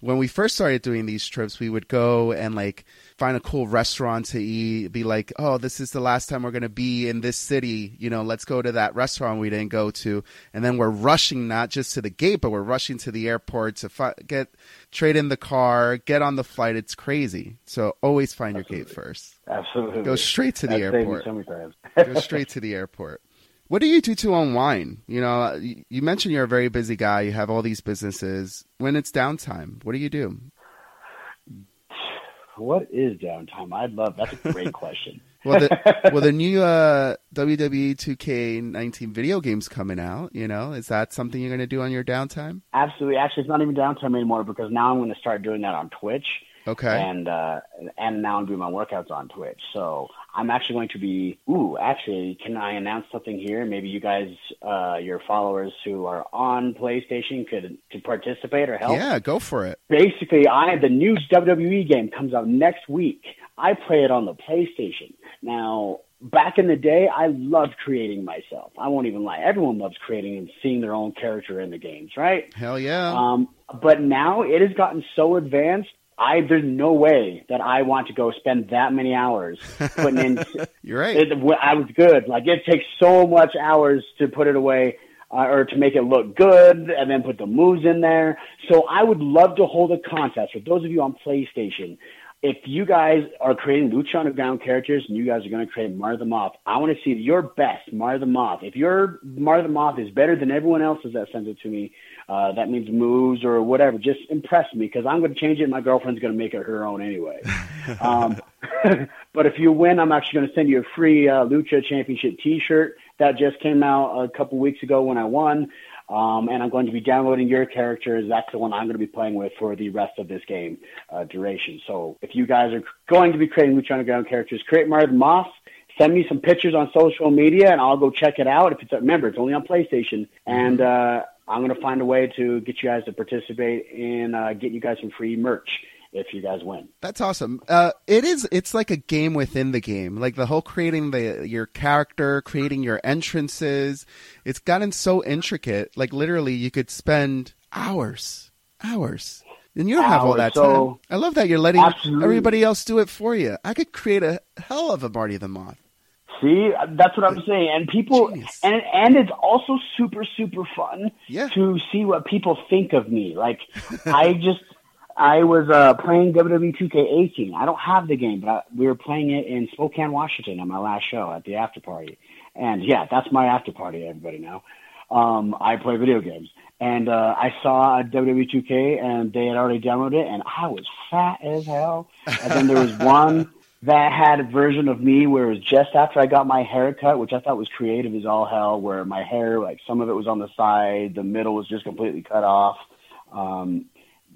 When we first started doing these trips, we would go and like find a cool restaurant to eat, be like, oh, this is the last time we're going to be in this city. You know, let's go to that restaurant we didn't go to. And then we're rushing not just to the gate, but we're rushing to the airport to fi- get, trade in the car, get on the flight. It's crazy. So always find your gate first. Absolutely. Go straight to the me airport. So. Go straight to the airport. What do you do to unwind? You know, you you mentioned you're a very busy guy. You have all these businesses. When it's downtime, what do you do? What is downtime? I'd love. That's a great question. Well, the, well, the new uh, WWE 2K19 video game's coming out. You know, is that something you're going to do on your downtime? Absolutely. Actually, it's not even downtime anymore because now I'm going to start doing that on Twitch. Okay. And uh, and now I'm doing my workouts on Twitch. So I'm actually going to be. Ooh, actually, can I announce something here? Maybe you guys, uh, your followers who are on PlayStation, could could participate or help. Yeah, go for it. basically I the new WWE game comes out next week. I play it on the PlayStation. Now, back in the day, I loved creating myself. I won't even lie. Everyone loves creating and seeing their own character in the games, right? Hell yeah. Um, but now it has gotten so advanced. I there's no way that I want to go spend that many hours putting in You're right. it, I was good. Like it takes so much hours to put it away uh, or to make it look good, and then put the moves in there. So I would love to hold a contest for those of you on PlayStation. If you guys are creating Lucha Underground characters and you guys are going to create Marty the Moth, I want to see your best Marty the Moth. If your Marty the Moth is better than everyone else's that sends it to me, uh, that means moves or whatever. Just impress me because I'm going to change it. and My girlfriend's going to make it her own anyway. um, but if you win, I'm actually going to send you a free uh, Lucha Championship T-shirt that just came out a couple weeks ago when I won. Um, and I'm going to be downloading your characters. That's the one I'm going to be playing with for the rest of this game uh, duration. So if you guys are going to be creating Lucha Underground characters, create Marty Moth Send me some pictures on social media, and I'll go check it out. If it's remember, it's only on PlayStation, and uh, I'm going to find a way to get you guys to participate in uh, get you guys some free merch. if you guys win. That's awesome. Uh, it is. It's like a game within the game. Like the whole creating the your character, creating your entrances. It's gotten so intricate. Like literally, you could spend hours, hours, and you don't have all that so- time. I love that you're letting Absolutely. everybody else do it for you. I could create a hell of a Marty the Moth. See, that's what I'm saying. And people, and and it's also super super fun Yeah. to see what people think of me. Like, I just, I was uh, playing WWE 2K18. I don't have the game, but I, we were playing it in Spokane, Washington, on my last show at the after party. And yeah, that's my after party. Everybody know. Um, I play video games, and uh, I saw a WWE 2K, and they had already demoed it, and I was fat as hell. And then there was one that had a version of me where it was just after I got my haircut, which I thought was creative as all hell, where my hair, like some of it was on the side, the middle was just completely cut off. Um,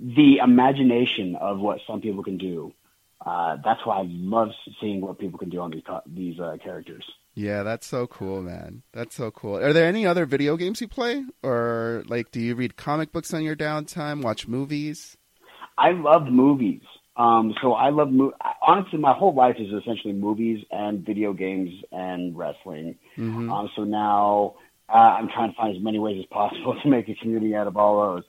the imagination of what some people can do. Uh, that's why I love seeing what people can do on these these uh, characters. Yeah, that's so cool, man. That's so cool. Are there any other video games you play, or like, do you read comic books on your downtime? Watch movies? I love movies. Um, so I love mo- honestly, my whole life is essentially movies and video games and wrestling. Mm-hmm. Um, so now uh, I'm trying to find as many ways as possible to make a community out of all those.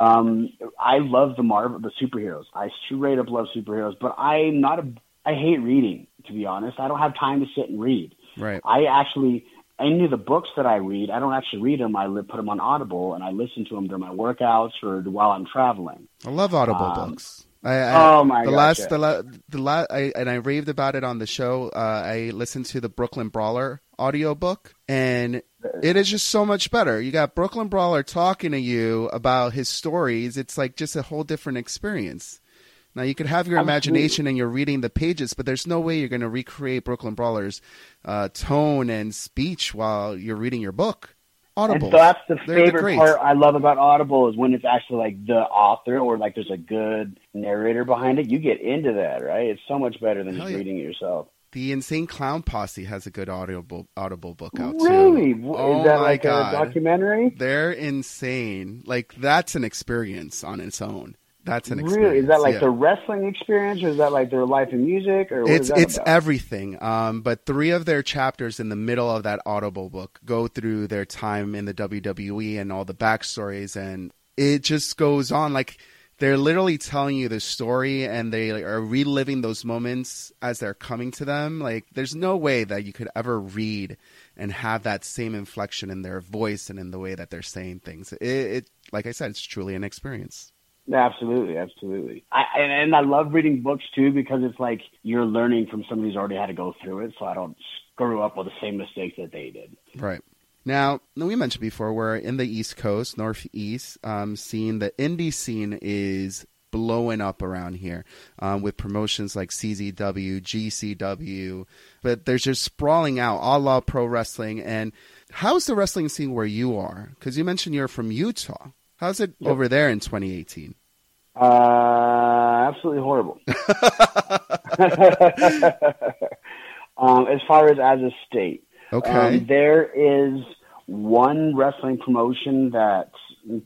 Um, I love the Marvel, the superheroes. I straight up love superheroes, but I'm not a. I hate reading, to be honest. I don't have time to sit and read. Right. I actually, any of the books that I read, I don't actually read them. I li- put them on Audible and I listen to them during my workouts or while I'm traveling. I love Audible Um, books. I, I, oh my the gosh, last the la, the la, I, and I raved about it on the show. Uh, I listened to the Brooklyn Brawler audiobook and it is just so much better. You got Brooklyn Brawler talking to you about his stories. It's like just a whole different experience. Now you could have your imagination and you're reading the pages, but there's no way you're going to recreate Brooklyn Brawler's uh, tone and speech while you're reading your book. Audible. And that's the They're favorite greats. part I love about Audible is when it's actually like the author or like there's a good narrator behind it. You get into that, right? It's so much better than Hell just yeah. reading it yourself. The Insane Clown Posse has a good audible audible book out Really? too. W- Oh is that my like god, a documentary? they're insane. Like that's an experience on its own. That's an experience. Really? Is that like yeah. the wrestling experience or is that like their life in music or what it's it's about? everything. Um, but three of their chapters in the middle of that Audible book go through their time in the WWE and all the backstories, and it just goes on. Like they're literally telling you the story, and they are reliving those moments as they're coming to them. Like there's no way that you could ever read and have that same inflection in their voice and in the way that they're saying things. It, it like I said, it's truly an experience. Absolutely, absolutely. I, and, and I love reading books too because it's like you're learning from somebody who's already had to go through it, so I don't screw up with the same mistakes that they did. Right. Now, we mentioned before, we're in the East Coast, Northeast, um, seeing the indie scene is blowing up around here um, with promotions like CZW, GCW, but there's just sprawling out all out pro wrestling. And how's the wrestling scene where you are? Because you mentioned you're from Utah. How's it over there in 2018? Uh, absolutely horrible. um, as far as as a state, Okay. um, there is one wrestling promotion that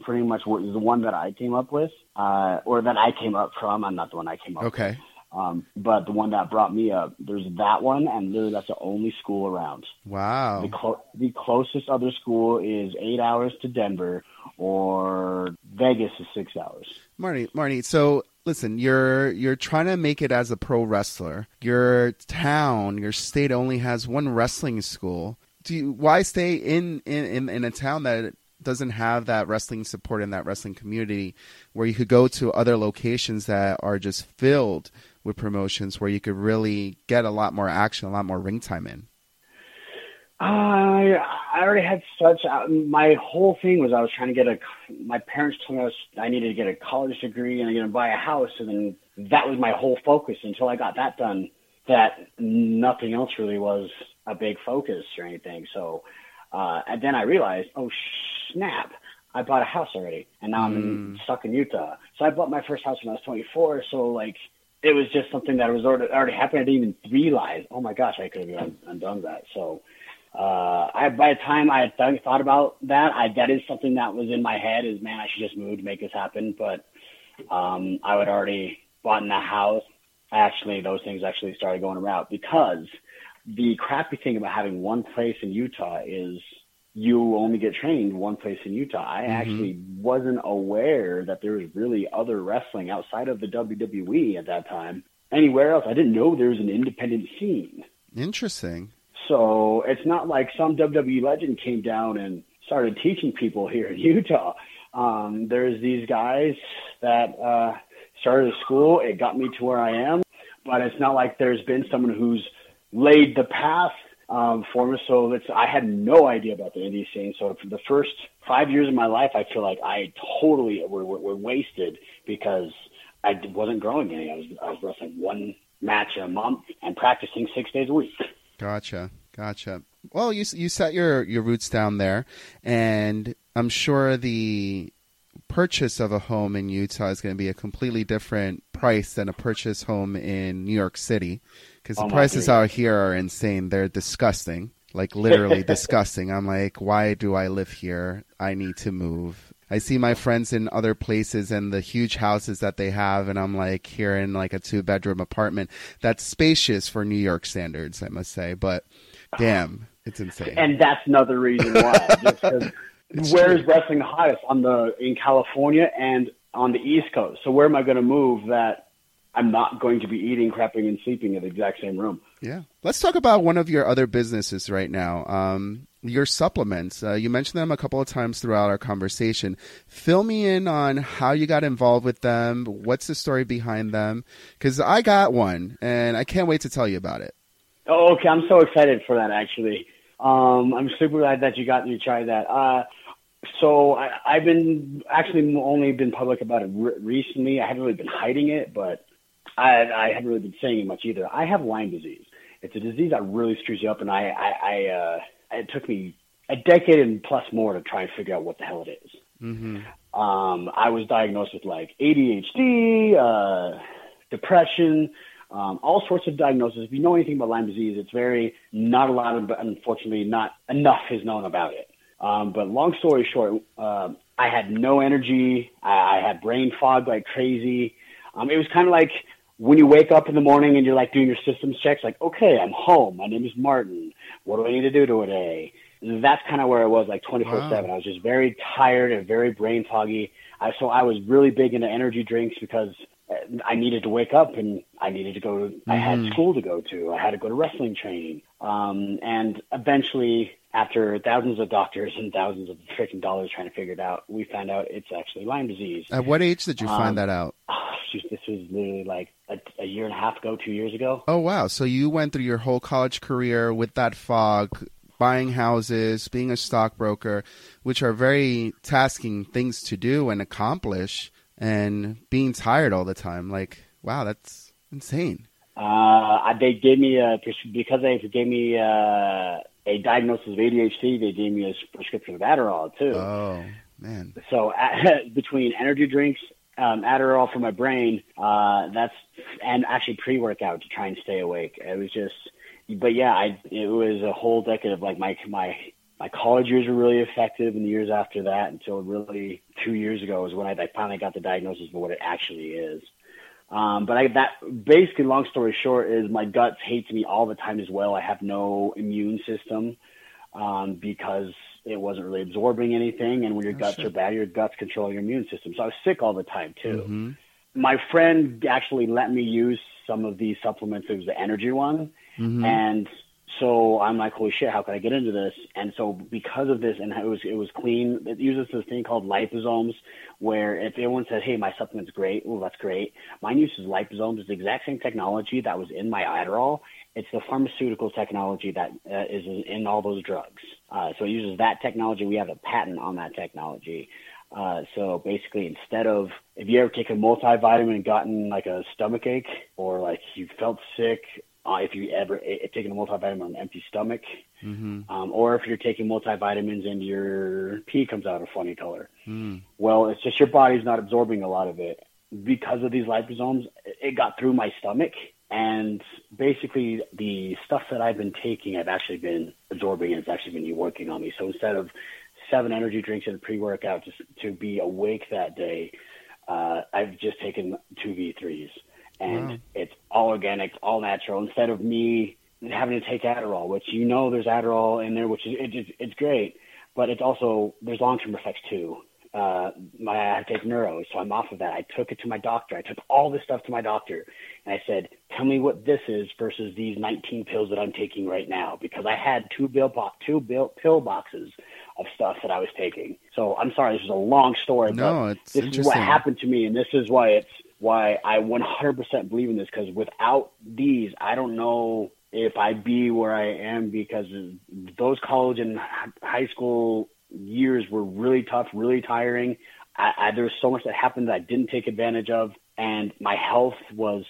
pretty much was the one that I came up with, uh, or that I came up from. I'm not the one I came up with. Um, but the one that brought me up, there's that one, and literally that's the only school around. Wow. The, clo- the closest other school is eight hours to Denver, or Vegas is six hours. Marty, Marty. So listen, you're you're trying to make it as a pro wrestler. Your town, your state only has one wrestling school. Do you, why stay in, in in in a town that doesn't have that wrestling support in that wrestling community, where you could go to other locations that are just filled with promotions, where you could really get a lot more action, a lot more ring time in. I I already had such. uh, My whole thing was I was trying to get a. My parents told me I, was, I needed to get a college degree and I'm going to buy a house, and then that was my whole focus until I got that done. That nothing else really was a big focus or anything. So, uh, and then I realized, oh snap! I bought a house already, and now I'm in, stuck in Utah. So I bought my first house when I was 24. So like. It was just something that was already, already happened. I didn't even realize. Oh my gosh, I could have un- undone that. So, uh, I by the time I had th- thought about that, I that is something that was in my head. Is man, I should just move to make this happen. But um, I would already bought in a house, actually those things actually started going around because the crappy thing about having one place in Utah is you only get trained one place in Utah. I Mm-hmm. actually wasn't aware that there was really other wrestling outside of the WWE at that time. Anywhere else, I didn't know there was an independent scene. Interesting. So it's not like some WWE legend came down and started teaching people here in Utah. Um, there's these guys that uh, started a school. It got me to where I am, but it's not like there's been someone who's laid the path um, for me. So it's I had no idea about the indie scene. So for the first five years of my life, I feel like I totally were, were, were wasted because I wasn't growing any. I was I was wrestling one match a month and practicing six days a week. Gotcha. Gotcha. Well, you you set your your roots down there, and I'm sure the purchase of a home in Utah is going to be a completely different price than a purchase home in New York City, because the prices out here are insane. They're disgusting, like literally disgusting. I'm like, why do I live here? I need to move. I see my friends in other places and the huge houses that they have, and I'm like here in like a two bedroom apartment that's spacious for New York standards, I must say. But damn, it's insane. and that's another reason why. Where is wrestling the hottest on the in California and on the East Coast? So where am I going to move that I'm not going to be eating, crapping, and sleeping in the exact same room? Yeah. Let's talk about one of your other businesses right now. Um, your supplements. Uh, you mentioned them a couple of times throughout our conversation. Fill me in on how you got involved with them. What's the story behind them? Because I got one, and I can't wait to tell you about it. Oh, okay. I'm so excited for that. Actually, um, I'm super glad that you got me to try that. Uh, so I, I've been actually only been public about it re- recently. I haven't really been hiding it, but I, I haven't really been saying it much either. I have Lyme disease. It's a disease that really screws you up, and I, I, I uh, it took me a decade and plus more to try and figure out what the hell it is. Mm-hmm. Um, I was diagnosed with like ADHD, uh, depression, um, all sorts of diagnoses. If you know anything about Lyme disease, it's very not a lot of, but unfortunately, not enough is known about it. Um, but long story short, um, I had no energy. I, I had brain fog like crazy. Um, it was kind of like when you wake up in the morning and you're like doing your systems checks, like, okay, I'm home. My name is Martin. What do I need to do today? That's kind of where I was, like 24 seven. I was just very tired and very brain foggy. I, so I was really big into energy drinks because uh, I needed to wake up and I needed to go. To, I had school to go to. I had to go to wrestling training. Um, and eventually, after thousands of doctors and thousands of freaking dollars trying to figure it out, we found out it's actually Lyme disease. At what age did you Um, find that out? Oh, this was literally like a, a year and a half ago, two years ago. Oh, wow. So you went through your whole college career with that fog, buying houses, being a stockbroker, which are very tasking things to do and accomplish, and being tired all the time. Like, wow, that's insane. Uh, they gave me a because they gave me uh, a diagnosis of ADHD. They gave me a prescription of Adderall too. Oh, man. So uh, between energy drinks, um, Adderall for my brain, uh, that's and actually pre-workout to try and stay awake. It was just, but yeah, I it was a whole decade of like my my my college years were really effective, and the years after that until really two years ago was when I, I finally got the diagnosis for what it actually is. Um, but I, that basically, long story short, is my guts hates me all the time as well. I have no immune system um, because it wasn't really absorbing anything. And when your Oh, guts shit. are bad, your guts control your immune system. So I was sick all the time too. hmm My friend actually let me use some of these supplements. It was the energy one, hmm and so I'm like, holy shit, how can I get into this? And so because of this, and it was it was clean. It uses this thing called liposomes, where if everyone says, hey, my supplement's great, well, that's great. Mine uses liposomes. It's the exact same technology that was in my Adderall. It's the pharmaceutical technology that uh, is in, all those drugs. Uh, so it uses that technology. We have a patent on that technology. Uh, so basically, instead of if you ever take a multivitamin and gotten like a stomach ache or like you felt sick, uh, if you ever uh, taken a multivitamin on an empty stomach, hmm um, or if you're taking multivitamins and your pee comes out a funny color, mm well, it's just your body's not absorbing a lot of it. Because of these liposomes. It got through my stomach, and basically the stuff that I've been taking, I've actually been absorbing, and it's actually been working on me. So instead of seven energy drinks and a pre-workout just to be awake that day, uh, I've just taken two V3s, and Wow. it's all organic, all natural. Instead of me having to take Adderall, which you know there's Adderall in there, which is it, it's it's great, but it's also there's long term effects too. Uh, my I have to take neuro, so I'm off of that. I took it to my doctor. I took all this stuff to my doctor, and I said, "Tell me what this is versus these 19 pills that I'm taking right now," because I had two bill bo- two bill pill boxes of stuff that I was taking. So I'm sorry, this is a long story. No, but it's this is what happened to me, and this is why it's why I 100% believe in this. Because without these, I don't know if I'd be where I am because those college and high school years were really tough, really tiring. I, I, there was so much that happened that I didn't take advantage of, and my health was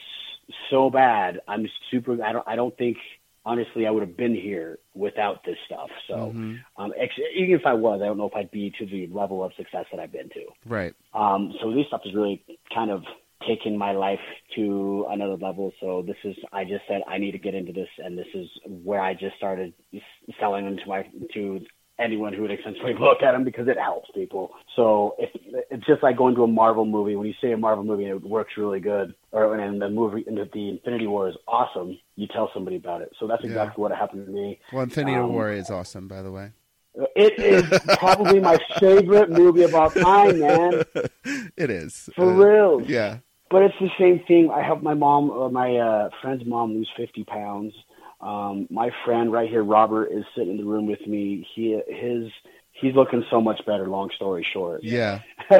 so bad. I'm super. I don't. I don't think honestly I would have been here without this stuff. So Mm-hmm. um, ex- even if I was, I don't know if I'd be to the level of success that I've been to. Right. Um, so this stuff is really kind of taken my life to another level. So this is, I just said I need to get into this, and this is where I just started selling them to my to anyone who would essentially look at them because it helps people. So if, it's just like going to a Marvel movie. When you say a Marvel movie, and it works really good, or and the movie, and the Infinity War is awesome. You tell somebody about it. So that's Yeah. exactly what happened to me. Well, Infinity Um, War is awesome, by the way. It is probably my favorite movie of all time, man. It is. For Uh, real. Yeah. But it's the same thing. I helped my mom, or my uh, friend's mom, lose 50 pounds. Um, my friend right here, Robert, is sitting in the room with me. He his he's looking so much better. Long story short. Yeah.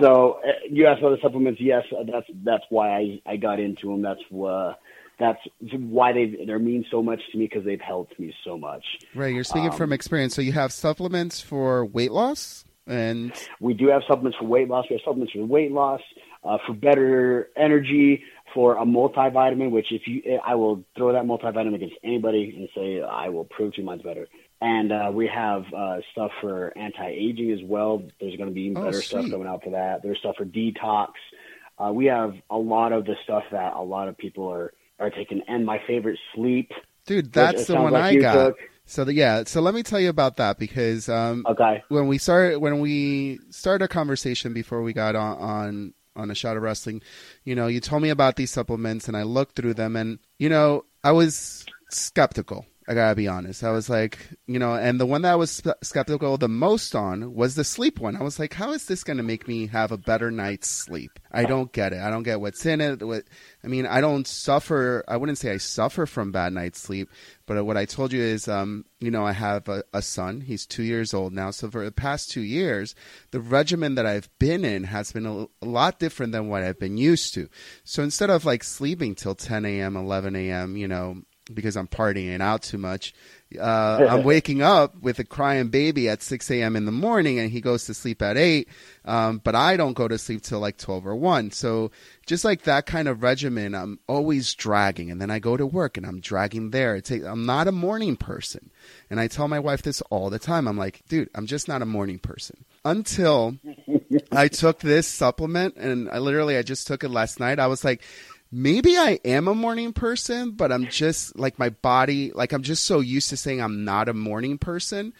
so uh, you asked about the supplements. Yes, uh, that's that's why I I got into them. That's uh, that's why they they mean so much to me because they've helped me so much. Right. You're speaking Um, from experience. So you have supplements for weight loss and We do have supplements for weight loss. We have supplements for weight loss, uh, for better energy, for a multivitamin. Which, if you, I will throw that multivitamin against anybody and say I will prove to you mine's better. And uh, we have uh, stuff for anti-aging as well. There's going to be even Oh, better stuff coming out for that. There's stuff for detox. Uh, we have a lot of the stuff that a lot of people are are taking. And my favorite, sleep. dude, that's the one like I got. took. So the, yeah, so let me tell you about that because um, Okay. when we started when we started a conversation before we got on on on a shot of wrestling, you know, you told me about these supplements and I looked through them and you know, I was skeptical. I gotta be honest. I was like, you know, and the one that I was skeptical the most on was the sleep one. I was like, how is this to make me have a better night's sleep? I don't get it. I don't get what's in it. What I mean, I don't suffer. I wouldn't say I suffer from bad night's sleep, but what I told you is, um, you know, I have a, a son. He's two years old now. So for the past two years, the regimen that I've been in has been a, a lot different than what I've been used to. So instead of like sleeping till 10 a.m., 11 a.m., you know, because I'm partying out too much. Uh, I'm waking up with a crying baby at 6 a.m. in the morning, and he goes to sleep at 8. Um, but I don't go to sleep till like 12 or 1. So just like that kind of regimen, I'm always dragging. And then I go to work and I'm dragging there. It take, I'm not a morning person. And I tell my wife this all the time. I'm like, dude, I'm just not a morning person. Until I took this supplement, and I literally, I just took it last night. I was like, maybe I am a morning person, but I'm just like my body, like I'm just so used to saying I'm not a morning person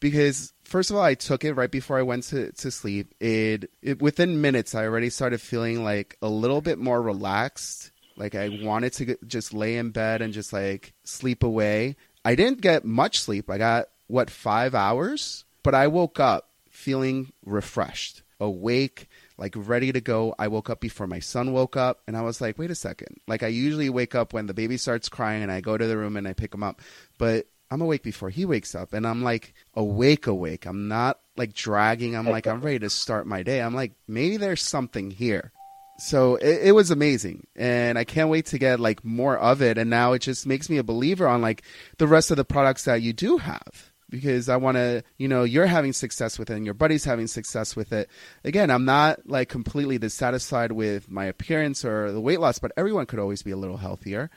because first of all, I took it right before I went to, to sleep. It, it within minutes, I already started feeling like a little bit more relaxed. Like I wanted to just lay in bed and just like sleep away. I didn't get much sleep. I got what five hours, but I woke up feeling refreshed, awake, like ready to go. I woke up before my son woke up and I was like, wait a second. Like I usually wake up when the baby starts crying and I go to the room and I pick him up. But I'm awake before he wakes up and I'm like awake, awake. I'm not like dragging. I'm like, I'm ready to start my day. I'm like, maybe there's something here. So it, it was amazing and I can't wait to get like more of it. And now it just makes me a believer on like the rest of the products that you do have because I want to, you know, you're having success with it and your buddy's having success with it. Again, I'm not like completely dissatisfied with my appearance or the weight loss, but everyone could always be a little healthier,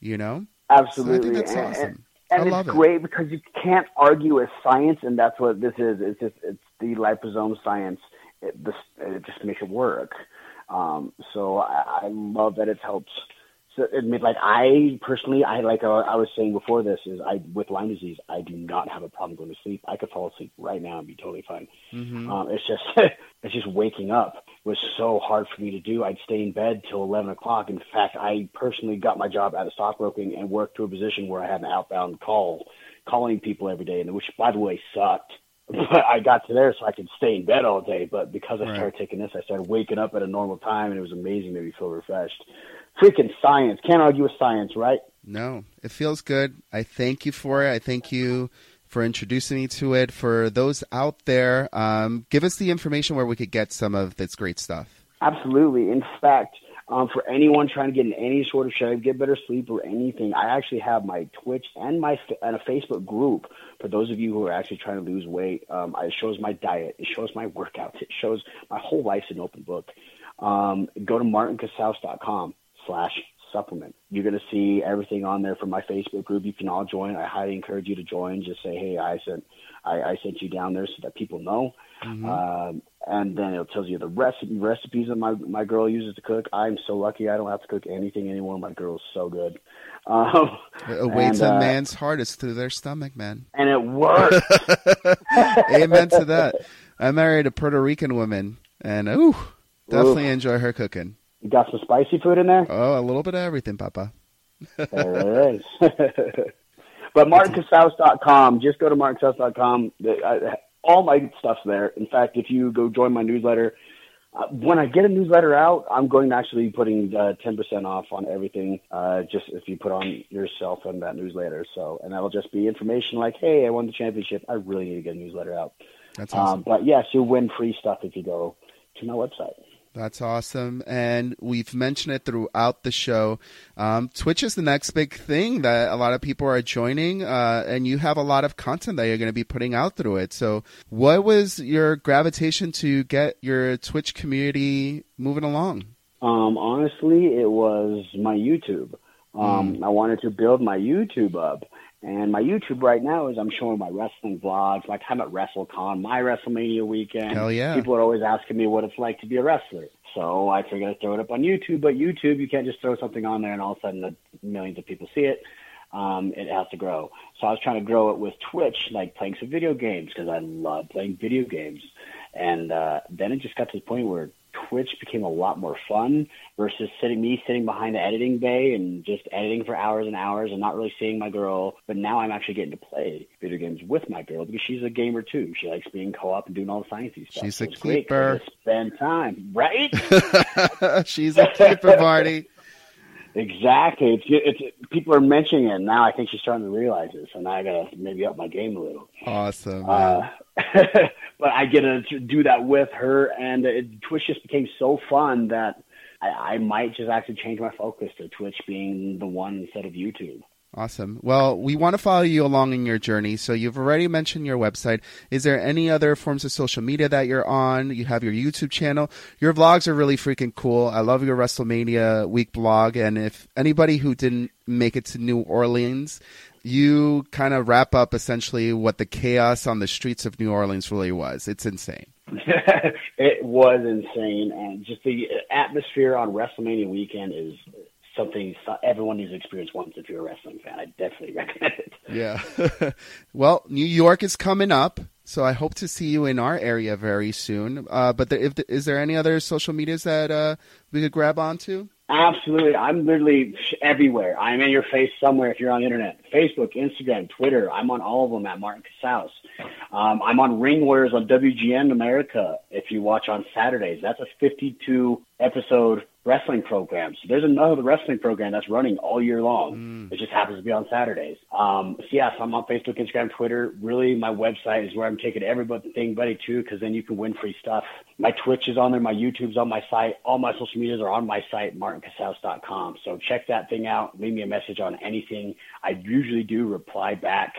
you know? Absolutely. that's and, awesome. And, and I it's it. great because you can't argue with science, and that's what this is. It's just it's the liposome science. It, this, it just makes it work. Um, so I, I love that it helps so admit like I personally I like uh, I was saying before this is I with Lyme disease I do not have a problem going to sleep. I could fall asleep right now and be totally fine. Mm-hmm. Um, it's just it's just waking up was so hard for me to do. I'd stay in bed till eleven o'clock. In fact, I personally got my job out of stockbroking and worked to a position where I had an outbound call, calling people every day, and which by the way sucked. But I got to there so I could stay in bed all day. But because I Right. started taking this, I started waking up at a normal time, and it was amazing. Made me feel refreshed. Freaking science! Can't argue with science, right? No, it feels good. I thank you for it. I thank you for introducing me to it. For those out there, um, give us the information where we could get some of this great stuff. Absolutely. In fact, um, for anyone trying to get in any sort of shape, get better sleep or anything, I actually have my Twitch and my and a Facebook group for those of you who are actually trying to lose weight. Um, it shows my diet, it shows my workouts, it shows my whole life's an open book. Um, go to martincasaus.com slash supplement. You're going to see everything on there from my Facebook group. You can all join. I highly encourage you to join. Just say, hey, I sent I, I sent you down there so that people know. Um, and then it tells you the recipe, recipes that my my girl uses to cook. I'm so lucky I don't have to cook anything anymore. My girl's so good. Um, A way and, to uh, a man's heart is through their stomach, man. and it works. Amen to that. I married a Puerto Rican woman, and ooh, definitely enjoy her cooking. You got some spicy food in there. Oh, a little bit of everything, Papa. There it is. but martincasaus.com, just go to martincasaus.com. All my stuff's there. In fact, if you go join my newsletter, uh, when I get a newsletter out, I'm going to actually be putting uh, 10% off on everything, uh, just if you put on yourself in that newsletter. So, and that'll just be information like, hey, I won the championship. I really need to get a newsletter out. That's awesome. Um, but yes, you'll win free stuff if you go to my website. That's awesome. And we've mentioned it throughout the show. Um, Twitch is the next big thing that a lot of people are joining, uh, and you have a lot of content that you're going to be putting out through it. So, what was your gravitation to get your Twitch community moving along? Um, honestly, it was my YouTube. Um, I wanted to build my YouTube up. And my YouTube right now is I'm showing my wrestling vlogs, my time at WrestleCon, my WrestleMania weekend. Hell yeah. People are always asking me what it's like to be a wrestler. So I figured I'd throw it up on YouTube. But YouTube, you can't just throw something on there and all of a sudden millions of people see it. Um, it has to grow. So I was trying to grow it with Twitch, like playing some video games because I love playing video games. And uh, then it just got to the point where Twitch became a lot more fun versus sitting me sitting behind the editing bay and just editing for hours and hours and not really seeing my girl. But now I'm actually getting to play video games with my girl because she's a gamer too. She likes being co-op and doing all the sciencey stuff. She's So a it's great 'cause I keeper. Spend time, right? She's a keeper, Marty. exactly. It's, it's people are mentioning it now. I think she's starting to realize it. So now I gotta maybe up my game a little. Awesome. Uh, but I get to do that with her, and it, Twitch just became so fun that I, I might just actually change my focus to Twitch being the one instead of YouTube. Awesome. Well, we want to follow you along in your journey. So you've already mentioned your website. Is there any other forms of social media that you're on? You have your YouTube channel. Your vlogs are really freaking cool. I love your WrestleMania week blog. And if anybody who didn't make it to New Orleans, you kind of wrap up essentially what the chaos on the streets of New Orleans really was. It's insane. it was insane, and just the atmosphere on WrestleMania weekend is something everyone needs to experience once if you're a wrestling fan. I definitely recommend it. Yeah. well, New York is coming up, so I hope to see you in our area very soon. Uh, but there, if, is there any other social medias that uh, we could grab onto? Absolutely. I'm literally everywhere. I'm in your face somewhere if you're on the internet. Facebook, Instagram, Twitter. I'm on all of them at Martin Casaus. Um, I'm on Ring Warriors on WGN America if you watch on Saturdays. That's a 52 episode wrestling program. So there's another wrestling program that's running all year long. It just happens to be on Saturdays. Um, so yes, I'm on Facebook, Instagram, Twitter. Really, my website is where I'm taking everything buddy too, because then you can win free stuff. My Twitch is on there. My YouTube's on my site. All my social medias are on my site, martincasaus.com. So check that thing out. Leave me a message on anything. I usually do reply back.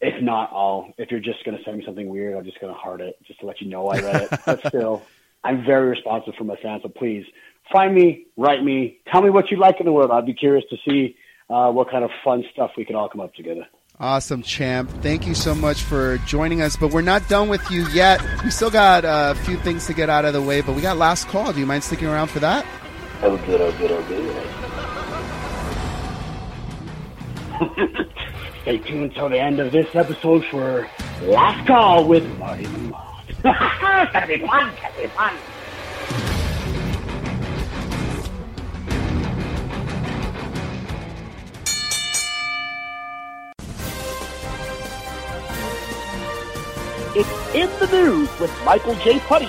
If not, I'll, if you're just going to send me something weird, I'm just going to heart it just to let you know I read it. but still, I'm very responsive for my fans. So please find me, write me, tell me what you like in the world. I'd be curious to see uh, what kind of fun stuff we can all come up together. Awesome, champ. Thank you so much for joining us. But we're not done with you yet. We still got uh, a few things to get out of the way, but we got last call. Do you mind sticking around for that? Oh, good, oh, good, oh, good. Stay tuned till the end of this episode for Last Call with Marty Moth. it's gonna be fun. It's gonna be fun. It's in the news with Michael J. Putty.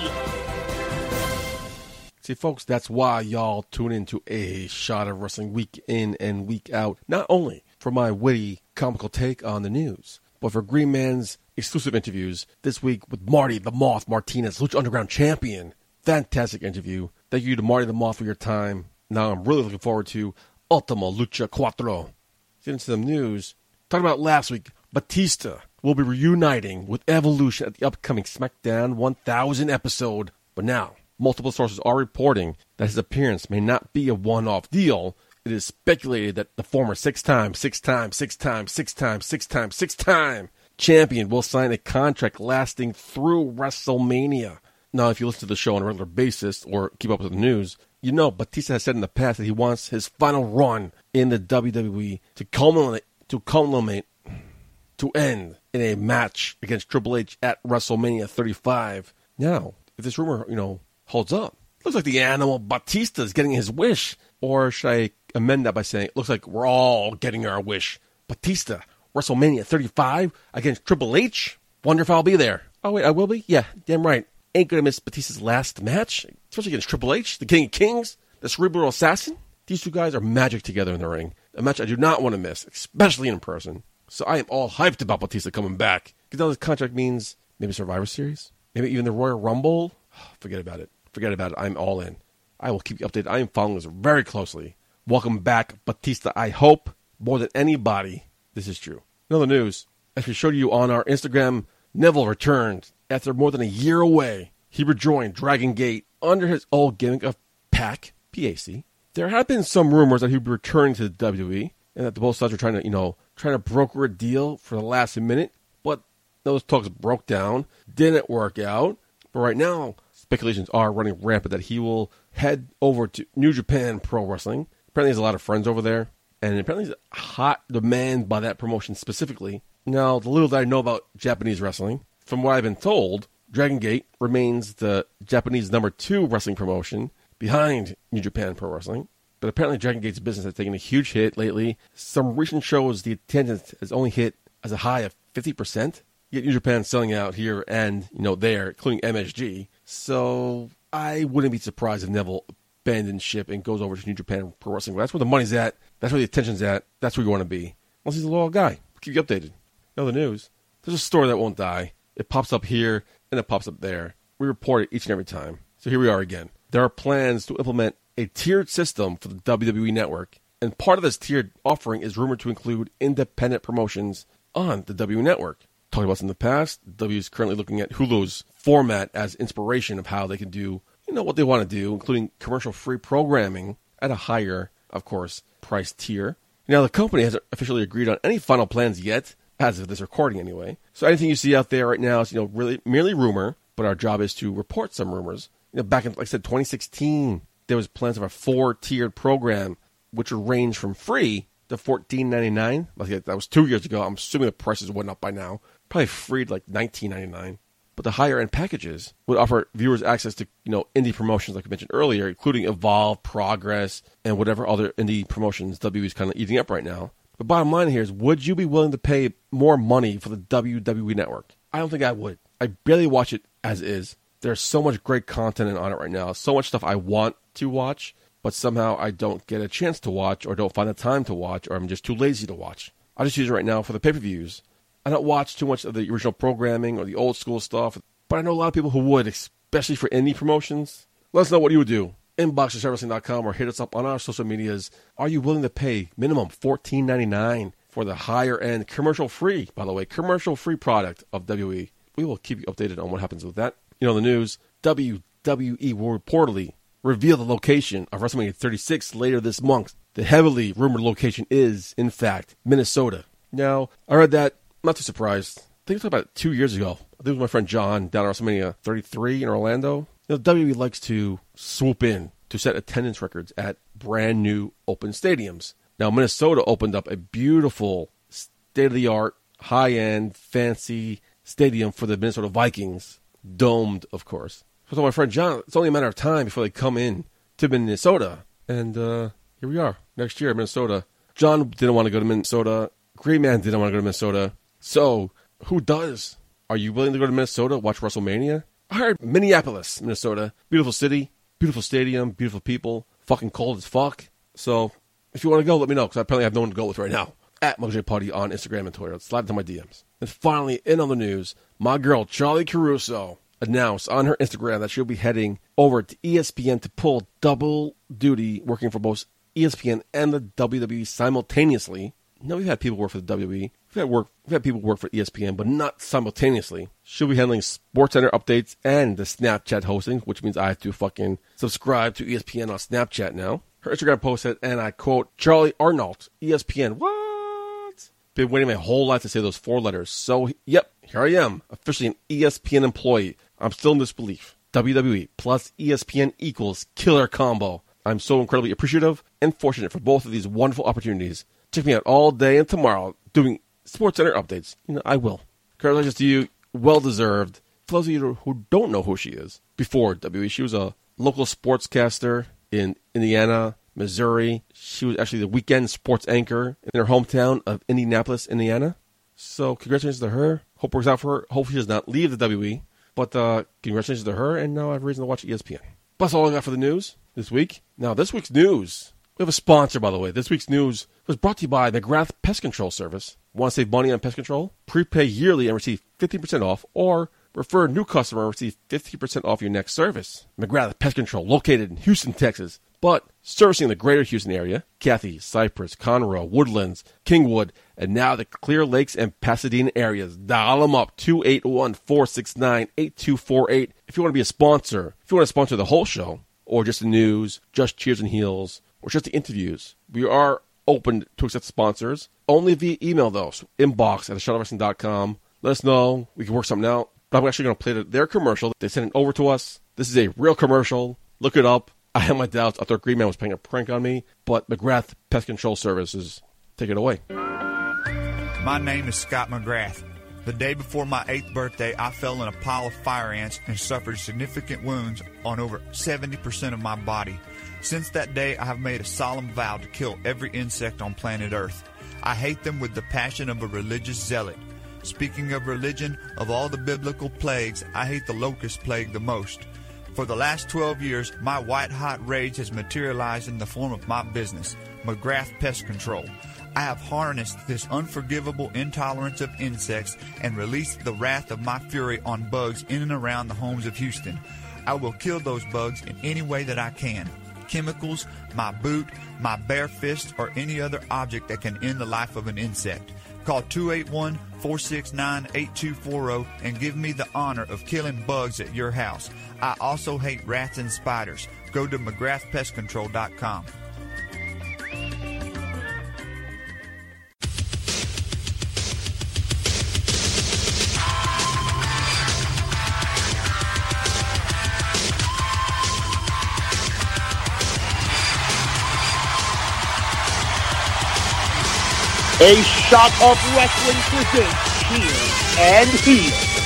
See, folks, that's why y'all tune into a shot of wrestling week in and week out. Not only for my witty, comical take on the news, but for Green Man's exclusive interviews this week with Marty the Moth Martinez, Lucha Underground champion. Fantastic interview. Thank you to Marty the Moth for your time. Now I'm really looking forward to Ultima Lucha Cuatro. Get into some news. Talking about last week, Batista will be reuniting with Evolution at the upcoming SmackDown 1000 episode. But now, multiple sources are reporting that his appearance may not be a one off deal. It is speculated that the former six time, six time, six time, six time, six time, six time champion will sign a contract lasting through WrestleMania. Now, if you listen to the show on a regular basis or keep up with the news, you know Batista has said in the past that he wants his final run in the WWE to culminate, to culminate, to end in a match against Triple H at WrestleMania 35. Now, if this rumor, you know, holds up, looks like the animal Batista is getting his wish. Or should I amend that by saying it looks like we're all getting our wish? Batista, WrestleMania 35 against Triple H. Wonder if I'll be there. Oh wait, I will be. Yeah, damn right. Ain't gonna miss Batista's last match, especially against Triple H, the King of Kings, the Cerebral Assassin. These two guys are magic together in the ring. A match I do not want to miss, especially in person. So I am all hyped about Batista coming back. Because now this contract means maybe Survivor Series, maybe even the Royal Rumble. Forget about it. Forget about it. I'm all in. I will keep you updated. I am following this very closely. Welcome back, Batista. I hope more than anybody this is true. In other news, as we showed you on our Instagram, Neville returned after more than a year away. He rejoined Dragon Gate under his old gimmick of PAC, PAC. There have been some rumors that he'd be returning to the WWE and that the both sides are trying to, you know, trying to broker a deal for the last minute, but those talks broke down, didn't work out. But right now, speculations are running rampant that he will head over to New Japan Pro Wrestling. Apparently, has a lot of friends over there, and apparently, there's a hot demand by that promotion specifically. Now, the little that I know about Japanese wrestling, from what I've been told, Dragon Gate remains the Japanese number two wrestling promotion behind New Japan Pro Wrestling. But apparently, Dragon Gate's business has taken a huge hit lately. Some recent shows, the attendance has only hit as a high of 50%. Yet New Japan selling out here and, you know, there, including MSG. So I wouldn't be surprised if Neville abandons ship and goes over to New Japan Pro Wrestling. That's where the money's at. That's where the attention's at. That's where you want to be. Unless he's a loyal guy. Keep you updated. In other news, there's a story that won't die. It pops up here and it pops up there. We report it each and every time. So here we are again. There are plans to implement a tiered system for the WWE network, and part of this tiered offering is rumored to include independent promotions on the WWE network. Talked about this in the past, W is currently looking at Hulu's format as inspiration of how they can do, you know, what they want to do, including commercial-free programming at a higher, of course, price tier. Now, the company hasn't officially agreed on any final plans yet, as of this recording anyway. So anything you see out there right now is, you know, really merely rumor, but our job is to report some rumors. You know, back in, like I said, 2016, there was plans of a four-tiered program, which would range from free to $14.99. Like that was two years ago. I'm assuming the prices went up by now. Probably free to like $19.99. But the higher end packages would offer viewers access to, you know, indie promotions like I mentioned earlier, including Evolve, Progress, and whatever other indie promotions WWE is kind of eating up right now. The bottom line here is would you be willing to pay more money for the WWE network? I don't think I would. I barely watch it as is. There's so much great content on it right now. So much stuff I want to watch, but somehow I don't get a chance to watch or don't find the time to watch or I'm just too lazy to watch. I just use it right now for the pay-per-views. I don't watch too much of the original programming or the old school stuff, but I know a lot of people who would, especially for indie promotions. Let us know what you would do. Inbox at wrestling.com or hit us up on our social medias. Are you willing to pay minimum $14.99 for the higher end commercial free, by the way, commercial free product of WWE? We will keep you updated on what happens with that. You know, the news WWE will reportedly reveal the location of WrestleMania 36 later this month. The heavily rumored location is, in fact, Minnesota. Now, I read that not too surprised. I think it was about two years ago. I think it was my friend John down at WrestleMania 33 in Orlando. You know, WWE likes to swoop in to set attendance records at brand new open stadiums. Now, Minnesota opened up a beautiful, state of the art, high end, fancy stadium for the Minnesota Vikings, domed, of course. So my friend John, it's only a matter of time before they come in to Minnesota. And uh, here we are, next year, Minnesota. John didn't want to go to Minnesota. Green Man didn't want to go to Minnesota. So, who does? Are you willing to go to Minnesota, watch WrestleMania? I heard Minneapolis, Minnesota. Beautiful city, beautiful stadium, beautiful people, fucking cold as fuck. So, if you want to go, let me know, because I apparently have no one to go with right now. At Mugj Party on Instagram and Twitter. Slide into my DMs. And finally, in on the news, my girl, Charlie Caruso, announced on her Instagram that she'll be heading over to ESPN to pull double duty, working for both ESPN and the WWE simultaneously. Now, we've had people work for the WWE. We've had, work, we've had people work for ESPN, but not simultaneously. She'll be handling Sports Center updates and the Snapchat hosting, which means I have to fucking subscribe to ESPN on Snapchat now. Her Instagram post said, and I quote, Charlie Arnold, ESPN. What? Been waiting my whole life to say those four letters. So, yep, here I am, officially an ESPN employee. I'm still in disbelief. WWE plus ESPN equals killer combo. I'm so incredibly appreciative and fortunate for both of these wonderful opportunities. Check me out all day and tomorrow doing Sports Center updates. You know, I will. Congratulations to you. Well deserved. For those of you who don't know who she is, before WWE, she was a local sportscaster in Indiana, Missouri. She was actually the weekend sports anchor in her hometown of Indianapolis, Indiana. So congratulations to her. Hope works out for her. Hope she does not leave the WWE. But uh, congratulations to her, and now I have reason to watch ESPN. That's all I got for the news this week. Now, this week's news. We have a sponsor, by the way. This week's news was brought to you by McGrath Pest Control Service. Want to save money on pest control? Prepay yearly and receive 15% off, or refer a new customer and receive 50% off your next service. McGrath Pest Control, located in Houston, Texas, but servicing the greater Houston area, Katy, Cypress, Conroe, Woodlands, Kingwood, and now the Clear Lakes and Pasadena areas. Dial them up 281 469 8248 if you want to be a sponsor. If you want to sponsor the whole show, or just the news, just cheers and heels, or just the interviews, we are open to accept sponsors. Only via email, though. So inbox at theshuttlewrestling.com. Let us know. We can work something out. But I'm actually going to play their commercial. They sent it over to us. This is a real commercial. Look it up. I had my doubts. I thought Green Man was playing a prank on me, but McGrath Pest Control Services, take it away. My name is Scott McGrath. The day before my eighth birthday, I fell in a pile of fire ants and suffered significant wounds on over 70% of my body. Since that day, I have made a solemn vow to kill every insect on planet Earth. I hate them with the passion of a religious zealot. Speaking of religion, of all the biblical plagues, I hate the locust plague the most. For the last 12 years, my white hot rage has materialized in the form of my business, McGrath Pest Control. I have harnessed this unforgivable intolerance of insects and released the wrath of my fury on bugs in and around the homes of Houston. I will kill those bugs in any way that I can. Chemicals, my boot, my bare fist, or any other object that can end the life of an insect. Call 281 469 8240 and give me the honor of killing bugs at your house. I also hate rats and spiders. Go to McGrathPestControl.com. A shot of wrestling presents Cheers and Heels.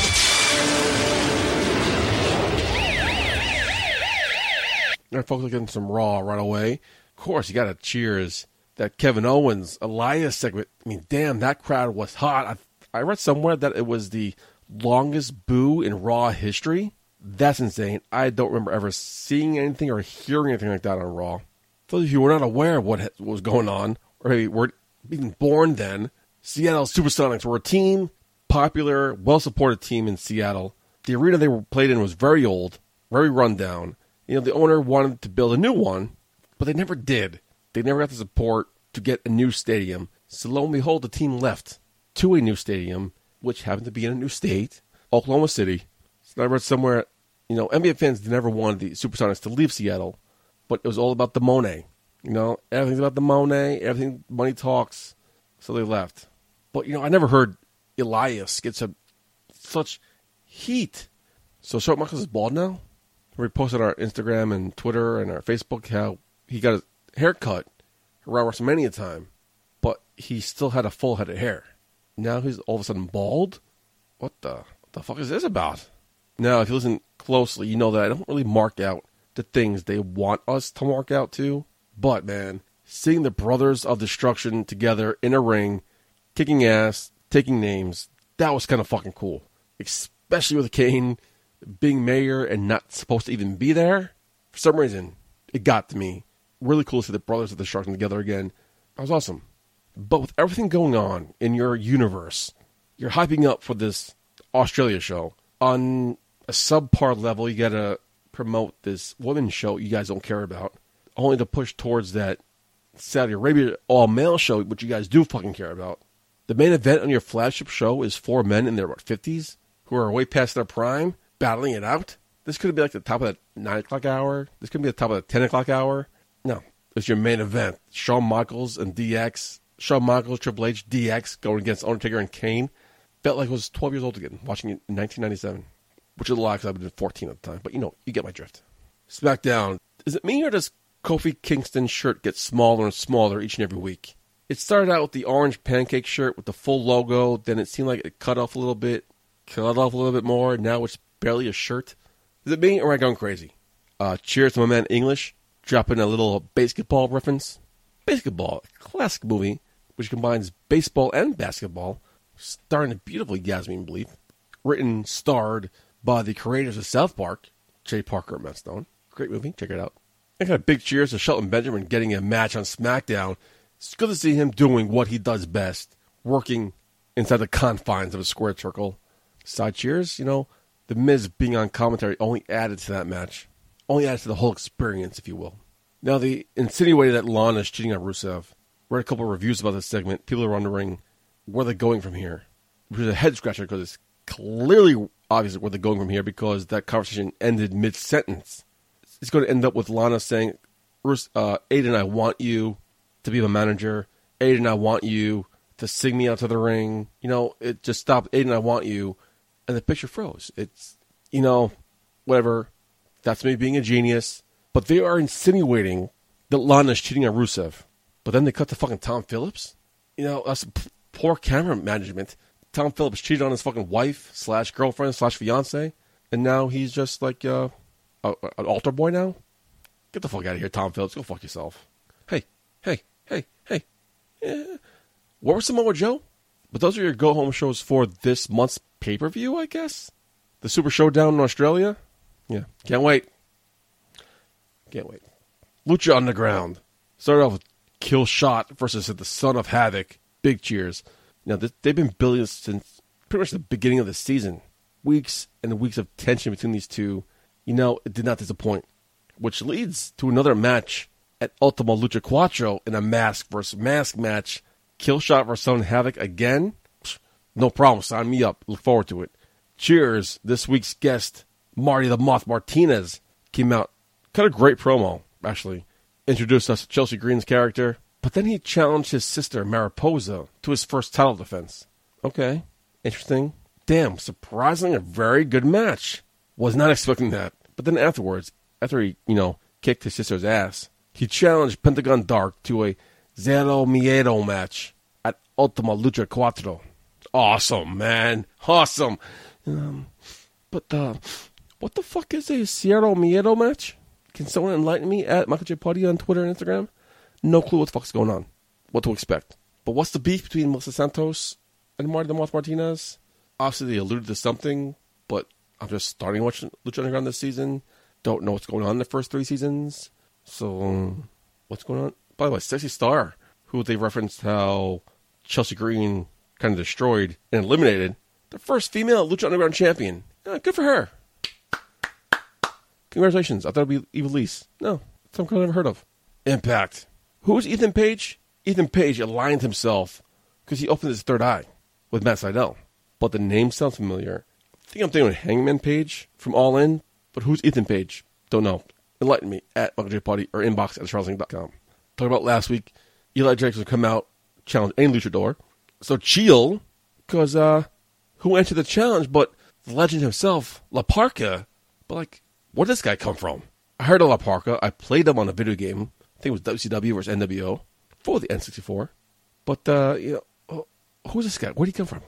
All right, folks, we're getting some Raw right away. Of course, you got to cheers that Kevin Owens Elias segment. I mean, damn, that crowd was hot. I, I read somewhere that it was the longest boo in Raw history. That's insane. I don't remember ever seeing anything or hearing anything like that on Raw. For those of you who were not aware of what was going on, or maybe were being born then, Seattle Supersonics were a team, popular, well supported team in Seattle. The arena they were played in was very old, very rundown. You know, the owner wanted to build a new one, but they never did. They never got the support to get a new stadium. So lo and behold, the team left to a new stadium, which happened to be in a new state, Oklahoma City. So I read somewhere, you know, NBA fans never wanted the Supersonics to leave Seattle, but it was all about the Monet. You know, everything's about the Monet, everything, money talks. So they left. But, you know, I never heard Elias get some, such heat. So Shawn Michaels is bald now? We posted on our Instagram and Twitter and our Facebook how he got his haircut around WrestleMania a time, but he still had a full head of hair. Now he's all of a sudden bald. What the what the fuck is this about? Now, if you listen closely, you know that I don't really mark out the things they want us to mark out to. But man, seeing the Brothers of Destruction together in a ring, kicking ass, taking names, that was kind of fucking cool. Especially with Kane being mayor and not supposed to even be there. For some reason, it got to me. Really cool to see the Brothers of Destruction together again. That was awesome. But with everything going on in your universe, you're hyping up for this Australia show. On a subpar level, you gotta promote this women's show you guys don't care about, only to push towards that Saudi Arabia all male show, which you guys do fucking care about. The main event on your flagship show is four men in their what fifties who are way past their prime, battling it out. This could be like the top of the nine o'clock hour. This could be the top of the ten o'clock hour. No, it's your main event. Shawn Michaels and DX. Shawn Michaels, Triple H, DX going against Undertaker and Kane. Felt like I was 12 years old again, watching it in 1997 which is a lot because I've been 14 at the time. But you know, you get my drift. SmackDown. Is it me or does Kofi Kingston's shirt gets smaller and smaller each and every week? It started out with the orange pancake shirt with the full logo. Then it seemed like it cut off a little bit, cut off a little bit more. Now it's barely a shirt. Is it me or am I going crazy? Uh, cheers to my man English, dropping a little BASEketball reference. BASEketball, a classic movie which combines baseball and basketball, starring a beautiful Yasmine Bleeth, written, starred, by the creators of South Park, Trey Parker and Matt Stone. Great movie. Check it out. And kind of big cheers to Shelton Benjamin getting a match on SmackDown. It's good to see him doing what he does best, working inside the confines of a square circle. Side cheers, you know, The Miz being on commentary only added to that match. Only added to the whole experience, if you will. Now, they insinuated that Lana is cheating on Rusev. Read a couple of reviews about this segment. People are wondering where they're going from here. Which is a head scratcher because it's clearly obvious where they're going from here because that conversation ended mid sentence. It's going to end up with Lana saying, uh, Aiden, I want you to be my manager. Aiden, I want you to sing me out to the ring. You know, it just stopped. Aiden, I want you. And the picture froze. It's, you know, whatever. That's me being a genius. But they are insinuating that Lana's cheating on Rusev. But then they cut to fucking Tom Phillips. You know, that's poor camera management. Tom Phillips cheated on his fucking wife slash girlfriend slash fiance, and now he's just like uh, a, an altar boy now. Get the fuck out of here, Tom Phillips. Go fuck yourself. Hey, hey, hey, hey. Yeah. What was Samoa Joe? But those are your go home shows for this month's pay per view, I guess. The Super Showdown in Australia. Yeah, can't wait. Can't wait. Lucha Underground started off with Killshot versus the Son of Havoc. Big cheers. Now, they've been building since pretty much the beginning of the season. Weeks and weeks of tension between these two. You know, it did not disappoint. Which leads to another match at Ultima Lucha Cuatro in a mask versus mask match. Killshot versus Son Havoc again. No problem. Sign me up. Look forward to it. Cheers. This week's guest, Marty the Moth Martinez, came out. Cut a great promo, actually. Introduced us to Chelsea Green's character. But then he challenged his sister, Mariposa, to his first title defense. Okay, interesting. Damn, surprisingly a very good match. Was not expecting that. But then afterwards, after he, you know, kicked his sister's ass, he challenged Pentagon Dark to a Zero Miedo match at Ultima Lucha Cuatro. Awesome, man. Awesome. Um, but uh, what the fuck is a Zero Miedo match? Can someone enlighten me at Michael J. Putty on Twitter and Instagram? No clue what the fuck's going on, what to expect. But what's the beef between Melissa Santos and Marty the Moth Martinez? Obviously, they alluded to something, but I'm just starting watching Lucha Underground this season. Don't know what's going on in the first three seasons. So, what's going on? By the way, Sexy Star, who they referenced how Chelsea Green kind of destroyed and eliminated, the first female Lucha Underground champion. Yeah, good for her. Congratulations. I thought it'd be Ivelisse. No, some girl I've never heard of. Impact. Who's Ethan Page? Ethan Page aligned himself because he opened his third eye with Matt Sydal. But the name sounds familiar. Think I'm thinking of Hangman Page from All In, but who's Ethan Page? Don't know. Enlighten me at Michael J. Putty or inbox at charlesing.com. Talk about last week, Eli will come out, challenge any luchador. So chill, because uh, who entered the challenge but the legend himself, La Parka. But like, where did this guy come from? I heard of La Parka. I played him on a video game I think it was WCW versus NWO. for the N64. But, uh, you know, who's this guy? Where'd he come from?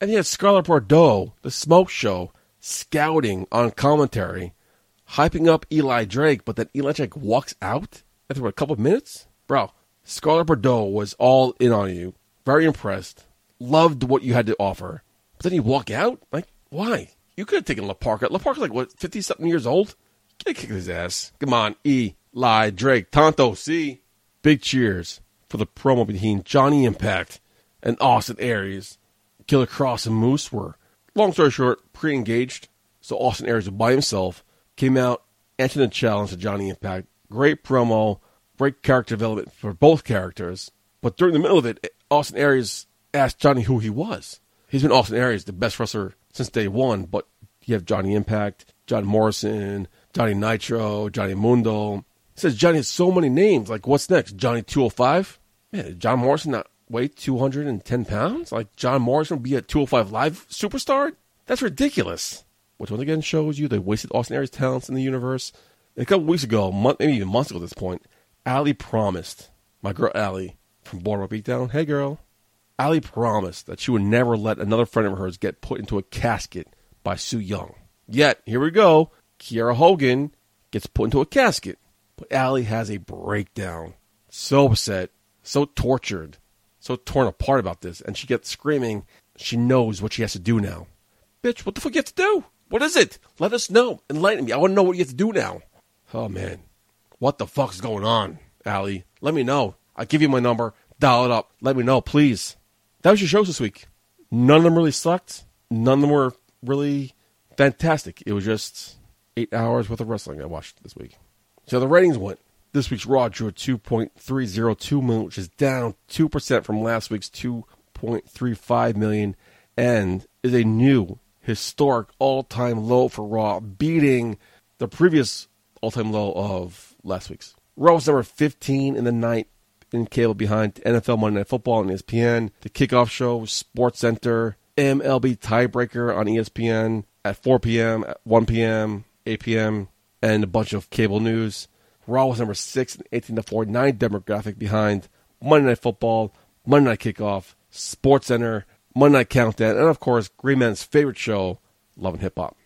And he had Scarlett Bordeaux, the smoke show, scouting on commentary, hyping up Eli Drake, but then Eli Drake walks out after a couple of minutes? Bro, Scarlett Bordeaux was all in on you, very impressed, loved what you had to offer. But then you walk out? Like, why? You could have taken La Parka. La Parka's like, what, 50 something years old? Get kick his ass. Come on, Eli Drake, Tonto, see? Big cheers for the promo between Johnny Impact and Austin Aries. Killer Kross and Moose were, long story short, pre engaged. So Austin Aries was by himself, came out, answered the challenge to Johnny Impact. Great promo, great character development for both characters. But during the middle of it, Austin Aries asked Johnny who he was. He's been Austin Aries, the best wrestler since day one, but you have Johnny Impact, John Morrison, Johnny Nitro, Johnny Mundo. He says Johnny has so many names. Like, what's next? Johnny 205? Man, John Morrison not weigh 210 pounds? Like, John Morrison will be a 205 Live superstar? That's ridiculous. Which once again shows you they wasted Austin Aries' talents in the universe. a couple weeks ago, month, maybe even months ago at this point, Allie promised, my girl Allie from Boardwalk Beatdown, hey girl, Allie promised that she would never let another friend of hers get put into a casket by Su Yung. Yet, here we go. Kiera Hogan gets put into a casket. But Allie has a breakdown. So upset, so tortured, so torn apart about this. And she gets screaming. She knows what she has to do now. Bitch, what the fuck you have to do? What is it? Let us know. Enlighten me. I want to know what you have to do now. Oh, man. What the fuck's going on, Allie? Let me know. I'll give you my number. Dial it up. Let me know, please. That was your shows this week. None of them really sucked. None of them were really fantastic. It was just eight hours worth of wrestling I watched this week. So the ratings went. This week's Raw drew a 2.302 million, which is down 2% from last week's 2.35 million, and is a new historic all-time low for Raw, beating the previous all-time low of last week's. Raw was number 15 in the night in cable behind NFL Monday Night Football on ESPN, the kickoff show, Sports Center, MLB Tiebreaker on ESPN at 4 p.m., at 1 p.m., 8 p.m., and a bunch of cable news. Raw was number 6 in 18 to 49 demographic behind Monday Night Football, Monday Night Kickoff, Sports Center, Monday Night Countdown, and of course, Green Man's favorite show, Love and Hip Hop.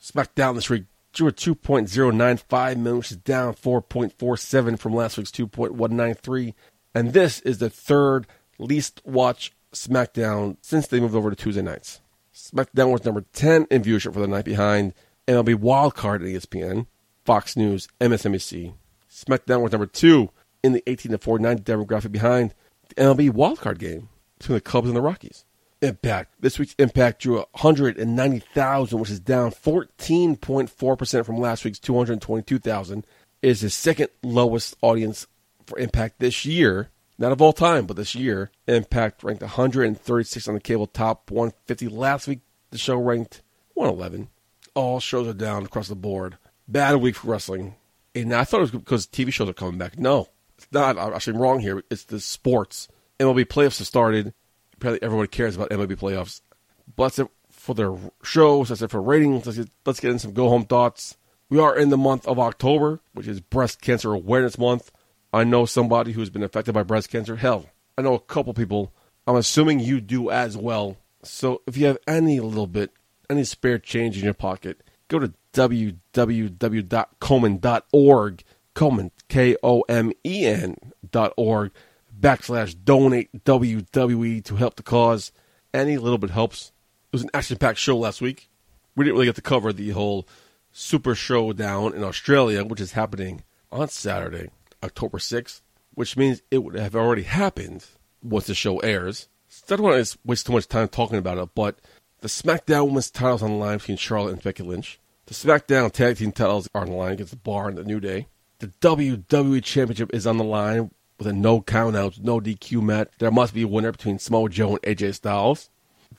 SmackDown this week drew a 2.095 million, which is down 4.47 from last week's 2.193. And this is the third least watched SmackDown since they moved over to Tuesday nights. SmackDown was number 10 in viewership for the night behind MLB Wildcard at ESPN, Fox News, MSNBC. SmackDown was number 2 in the 18 to 49 demographic behind the MLB Wildcard game between the Cubs and the Rockies. Impact. This week's Impact drew 190,000, which is down 14.4% from last week's 222,000. It is the second lowest audience for Impact this year. Not of all time, but this year. Impact ranked 136 on the cable top 150. Last week, the show ranked 111. All shows are down across the board. Bad week for wrestling. And I thought it was because TV shows are coming back. No, it's not. I'm actually wrong here. It's the sports. MLB playoffs have started apparently everyone cares about MLB playoffs. But for their shows. That's it for ratings. Let's get, let's get in some go home thoughts. We are in the month of October, which is Breast Cancer Awareness Month. I know somebody who's been affected by breast cancer. Hell, I know a couple people. I'm assuming you do as well. So if you have any little bit, any spare change in your pocket, go to www.komen.org. Komen, K O M E N dot org backslash donate WWE to help the cause. Any little bit helps. It was an action packed show last week. We didn't really get to cover the whole Super Showdown in Australia, which is happening on Saturday, October 6th, which means it would have already happened once the show airs. So I don't want to waste too much time talking about it, but the SmackDown Women's titles on the line between Charlotte and Becky Lynch. The SmackDown Tag Team titles are on the line against the Bar and the New Day. The WWE Championship is on the line with a no countouts, no DQ match. There must be a winner between Samoa Joe and AJ Styles.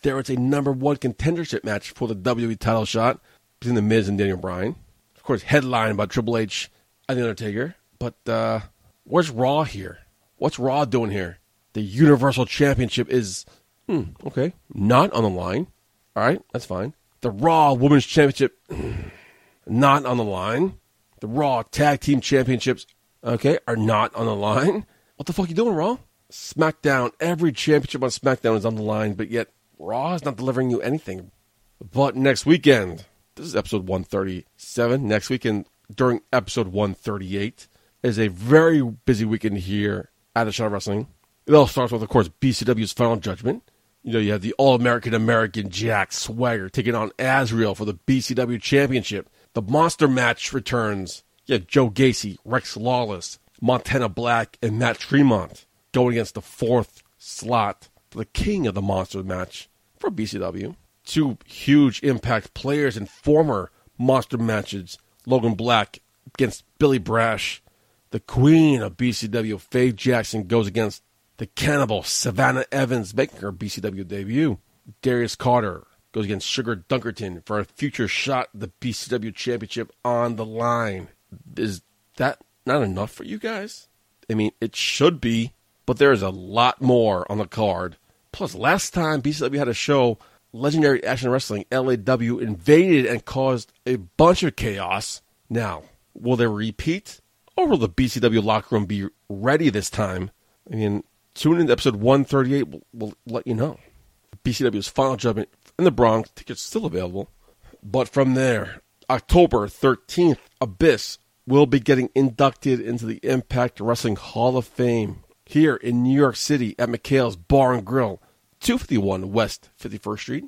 There is a number one contendership match for the WWE title shot between The Miz and Daniel Bryan. Of course, headlined by Triple H and The Undertaker. But uh, where's Raw here? What's Raw doing here? The Universal Championship is, hmm, okay, not on the line. All right, that's fine. The Raw Women's Championship, not on the line. The Raw Tag Team Championships, okay, are not on the line. What the fuck you doing, Raw? SmackDown, every championship on SmackDown is on the line, but yet Raw is not delivering you anything. But next weekend, this is episode 137. Next weekend, during episode 138, is a very busy weekend here at the Shot Wrestling. It all starts with, of course, BCW's Final Judgment. You know, you have the All American American Jack Swagger taking on Azrael for the BCW Championship. The Monster Match returns. You have Joe Gacy, Rex Lawless, Montana Black, and Matt Tremont going against the fourth slot for the king of the Monster Match for BCW. Two huge impact players in former Monster matches Logan Black against Billy Brash. The queen of BCW, Faye Jackson, goes against the cannibal Savannah Evans, making her BCW debut. Darius Carter goes against Sugar Dunkerton for a future shot the BCW Championship on the line. Is that not enough for you guys? I mean, it should be, but there is a lot more on the card. Plus, last time BCW had a show, Legendary Action Wrestling, LAW, invaded and caused a bunch of chaos. Now, will they repeat? Or will the BCW locker room be ready this time? I mean, tune in to episode 138. We'll, we'll let you know. BCW's final judgment in the Bronx. Tickets still available. But from there, October 13th, Abyss will be getting inducted into the Impact Wrestling Hall of Fame here in New York City at McHale's Bar and Grill, 251 West 51st Street.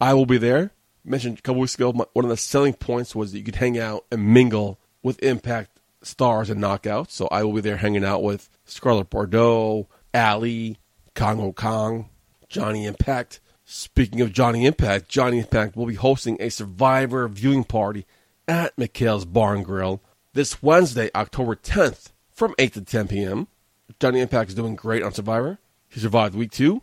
I will be there. Mentioned a couple weeks ago, my, one of the selling points was that you could hang out and mingle with Impact stars and knockouts. So I will be there hanging out with Scarlett Bordeaux, Allie, Kongo Kong, Johnny Impact. Speaking of Johnny Impact, Johnny Impact will be hosting a Survivor viewing party at McHale's Barn Grill this Wednesday, October 10th, from 8 to 10 p.m. Johnny Impact is doing great on Survivor. He survived week two.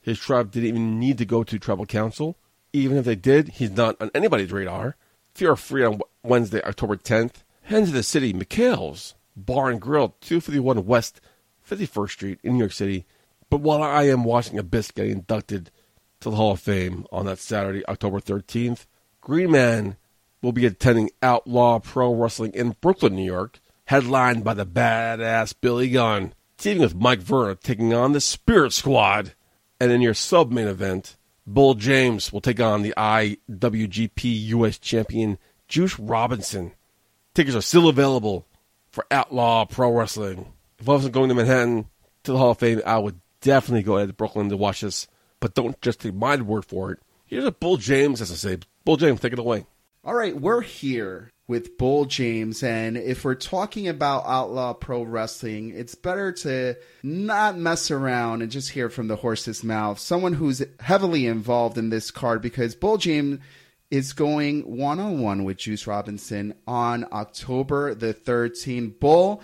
His tribe didn't even need to go to tribal council. Even if they did, he's not on anybody's radar. If you're free on Wednesday, October 10th, head to the city, McHale's Bar and Grill, 251 West 51st Street in New York City. But while I am watching Abyss get inducted to the Hall of Fame on that Saturday, October 13th, Green Man will be attending Outlaw Pro Wrestling in Brooklyn, New York, headlined by the badass Billy Gunn, teaming with Mike Verna, taking on the Spirit Squad. And in your sub main event, Bull James will take on the IWGP US champion Juice Robinson. Tickets are still available for Outlaw Pro Wrestling. If I wasn't going to Manhattan to the Hall of Fame, I would definitely go to Brooklyn to watch this. But don't just take my word for it. Here's what Bull James has to say. Bull James, take it away. All right, we're here with Bull James, and if we're talking about Outlaw Pro Wrestling, it's better to not mess around and just hear from the horse's mouth. Someone who's heavily involved in this card because Bull James is going one on one with Juice Robinson on October the 13th. Bull,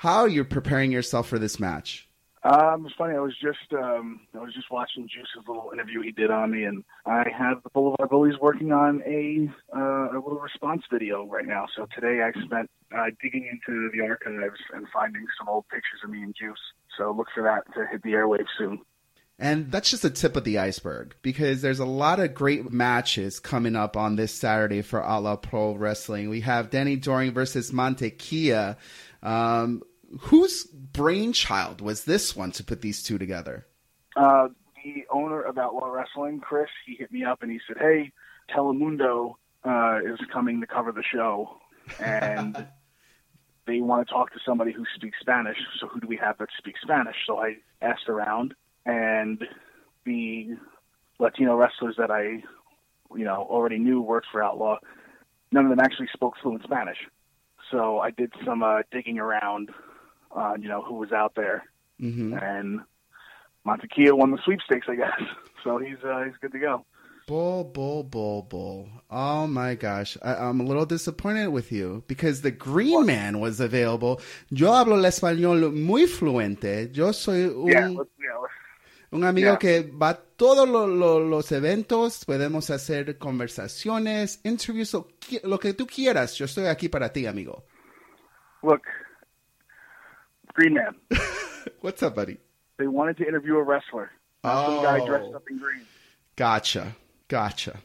how you're you preparing yourself for this match? Um, it's funny. I was just um, I was just watching Juice's little interview he did on me, and I have the Boulevard Bullies working on a uh, a little response video right now. So today I spent uh, digging into the archives and finding some old pictures of me and Juice. So look for that to hit the airwaves soon. And that's just the tip of the iceberg because there's a lot of great matches coming up on this Saturday for Outlaw Pro Wrestling. We have Danny Doring versus Mantequilla. Um, whose brainchild was this one to put these two together? Uh, the owner of Outlaw Wrestling, Chris, he hit me up and he said, "Hey, Telemundo uh, is coming to cover the show, and they want to talk to somebody who speaks Spanish. So who do we have that speaks Spanish?" So I asked around, and the Latino wrestlers that I, you know, already knew worked for Outlaw. None of them actually spoke fluent Spanish. So I did some uh, digging around uh, you know, who was out there. Mm-hmm. And Mantequilla won the sweepstakes, I guess. So he's uh, he's good to go. Bull, bull, bull, bull. Oh my gosh. I, I'm a little disappointed with you because the Green Man was available. Yo hablo el español muy fluente. Yo soy un, Yeah, let's, yeah, let's, un amigo Yeah. que va a todos lo- lo- los eventos. Podemos hacer conversaciones, interviews, lo, lo que tú quieras. Yo estoy aquí para ti, amigo. look, Green Man. What's up, buddy? They wanted to interview a wrestler, not some guy Oh. dressed up in green. Gotcha. Gotcha.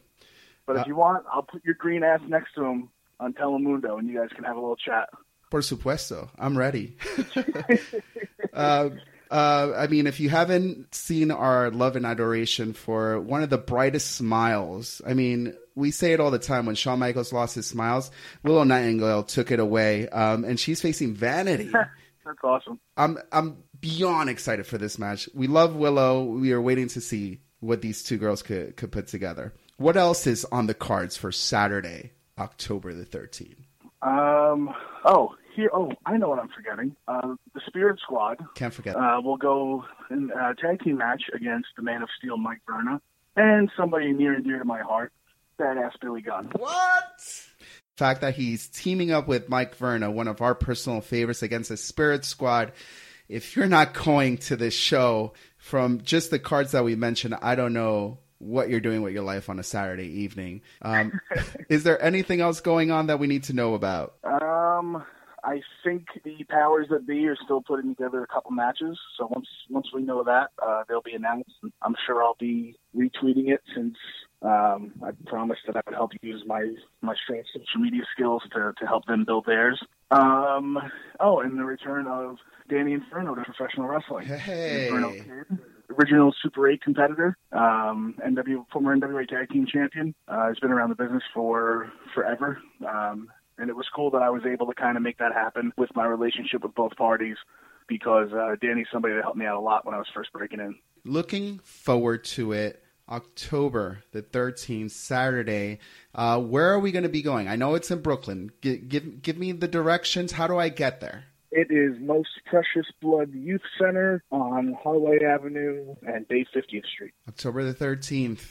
But Uh, if you want, I'll put your green ass next to him on Telemundo, and you guys can have a little chat. Por supuesto, I'm ready. uh, uh, I mean, if you haven't seen our love and adoration for one of the brightest smiles, I mean, we say it all the time. When Shawn Michaels lost his smiles, Willow Nightingale took it away, um, and she's facing Vanity. That's awesome. I'm I'm beyond excited for this match. We love Willow. We are waiting to see what these two girls could could put together. What else is on the cards for Saturday, October the 13th? Um. Oh, here. Oh, I know what I'm forgetting. Uh, the Spirit Squad Can't forget. uh, will go in a tag team match against the Man of Steel, Mike Verna, and somebody near and dear to my heart, badass Billy Gunn. Fact that he's teaming up with Mike Verna, one of our personal favorites, against the Spirit Squad. If you're not going to this show from just the cards that we mentioned, I don't know what you're doing with your life on a Saturday evening. Um, is there anything else going on that we need to know about? Um, I think the powers that be are still putting together a couple matches. So once once we know that, uh, they'll be announced. I'm sure I'll be retweeting it since um, I promised that I would help use my my strength social media skills to to help them build theirs. Um, oh, and the return of Danny Inferno to professional wrestling. Hey. Inferno Kid, original Super 8 competitor, um, NW former NWA Tag Team Champion. Uh, has been around the business for forever. Um, and it was cool that I was able to kind of make that happen with my relationship with both parties because uh, Danny's somebody that helped me out a lot when I was first breaking in. Looking forward to it. October the 13th, Saturday. Uh, where are we going to be going? I know it's in Brooklyn. G- give, give me the directions. How do I get there? It is Most Precious Blood Youth Center on Harway Avenue and Bay 50th Street. October the 13th.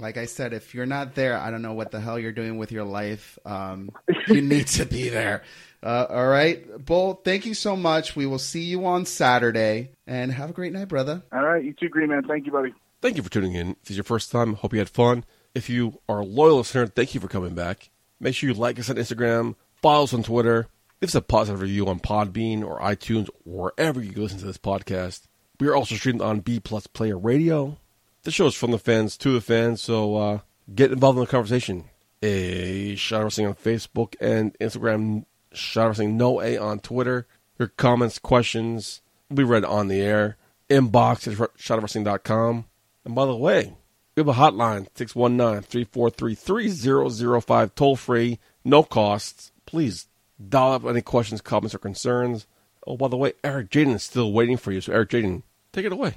Like I said, if you're not there, I don't know what the hell you're doing with your life. Um, you need to be there. Uh, all right. Bull, thank you so much. We will see you on Saturday. And have a great night, brother. All right, you too, Green Man. Thank you, buddy. Thank you for tuning in. If this is your first time, hope you had fun. If you are a loyal listener, thank you for coming back. Make sure you like us on Instagram, follow us on Twitter, leave us a positive review on Podbean or iTunes or wherever you listen to this podcast. We are also streamed on B Plus Player Radio. The show is from the fans to the fans, so uh, get involved in the conversation. A Shot of Wrestling on Facebook and Instagram, Shot of Wrestling No A on Twitter. Your comments, questions will be read on the air. Inbox at shotofwrestling.com. And by the way, we have a hotline, 619-343-3005, toll free, no costs. Please dial up any questions, comments, or concerns. Oh, by the way, Eric Jaden is still waiting for you. So, Eric Jaden, take it away.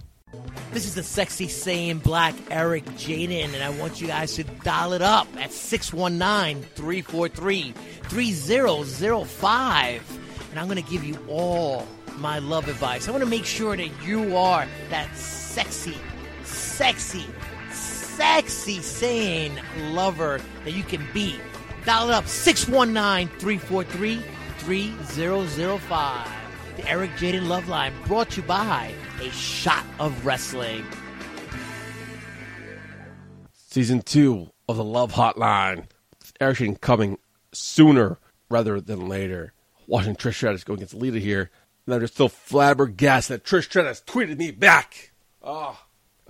This is the sexy saying black Eric Jaden, and I want you guys to dial it up at 619 343 3005. And I'm to give you all my love advice. I want to make sure that you are that sexy, sexy, sexy saying lover that you can be. Dial it up 619 343 3005. The Eric Jaden Love Line brought to you by A Shot of Wrestling. Season two of the Love Hotline. Eric Jaden coming sooner rather than later. Watching Trish Stratus go against Lita here. And I'm just still flabbergasted that Trish Stratus tweeted me back. Oh,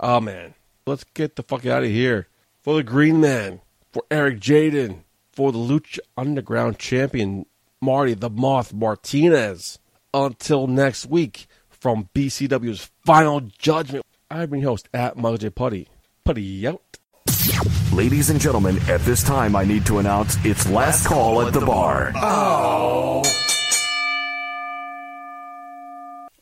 oh man. Let's get the fuck out of here. For the Green Man, for Eric Jaden, for the Lucha Underground champion, Marty the Moth Martinez. Until next week, from BCW's Final Judgment, I've been your host at Michael J. Putty. Putty out. Ladies and gentlemen, at this time I need to announce it's last call at the bar. Oh.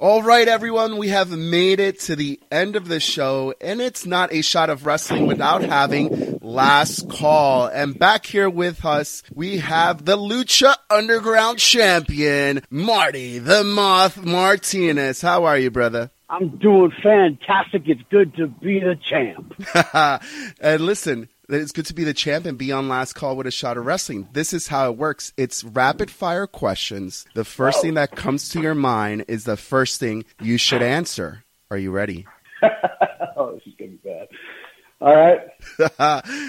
All right, everyone, we have made it to the end of the show, and it's not a shot of wrestling without having last call. And back here with us, we have the Lucha Underground champion, Marty the Moth Martinez. How are you, brother? I'm doing fantastic. It's good to be the champ. and listen, it's good to be the champ and be on last call with a shot of wrestling. This is how it works. It's rapid fire questions. The first thing that comes to your mind is the first thing you should answer. Are you ready? Oh, this is gonna be bad. All right.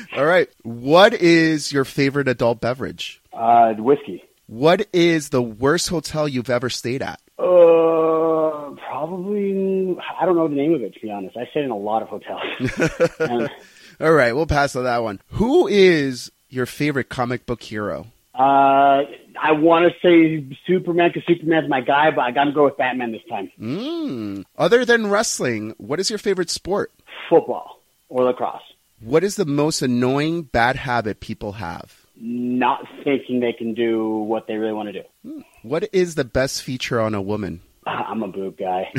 All right. What is your favorite adult beverage? Uh, whiskey. What is the worst hotel you've ever stayed at? Uh, probably. I don't know the name of it to be honest. I stayed in a lot of hotels. and, All right, we'll pass on that one. Who is your favorite comic book hero? uh, I want to say Superman because Superman's my guy, but I got to go with Batman this time. Mm. Other than wrestling, what is your favorite sport? Football or lacrosse. What is the most annoying bad habit people have? Not thinking they can do what they really want to do. What is the best feature on a woman? I'm a boob guy.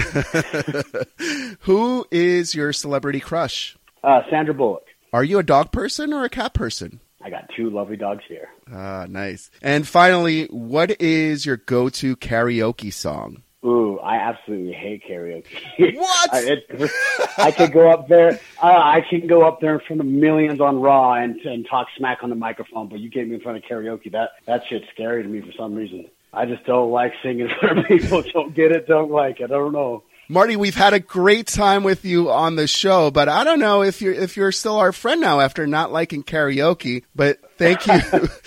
Who is your celebrity crush? Uh, Sandra Bullock. Are you a dog person or a cat person? I got two lovely dogs here. Ah, nice. And finally, what is your go-to karaoke song? Ooh, I absolutely hate karaoke. What? I, it, I could go up there. Uh, I can go up there in front of millions on Raw and and talk smack on the microphone, but you get me in front of karaoke. That that shit's scary to me for some reason. I just don't like singing in front of people. don't get it. Don't like it. I don't know. Marty, we've had a great time with you on the show, but I don't know if you're if you're still our friend now after not liking karaoke. But thank you,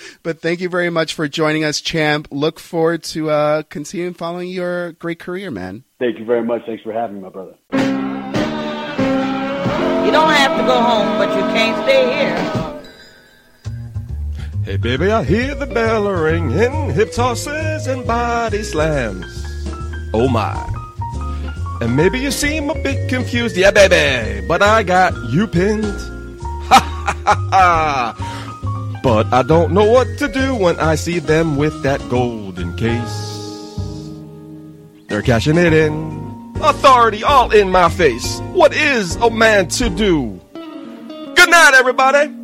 but thank you very much for joining us, champ. Look forward to uh, continuing following your great career, man. Thank you very much. Thanks for having me, my brother. You don't have to go home, but you can't stay here. Hey baby, I hear the bell ringing, hip tosses and body slams. Oh my. And maybe you seem a bit confused, yeah baby, but I got you pinned. Ha ha ha ha. But I don't know what to do when I see them with that golden case. They're cashing it in. Authority all in my face. What is a man to do? Good night, everybody.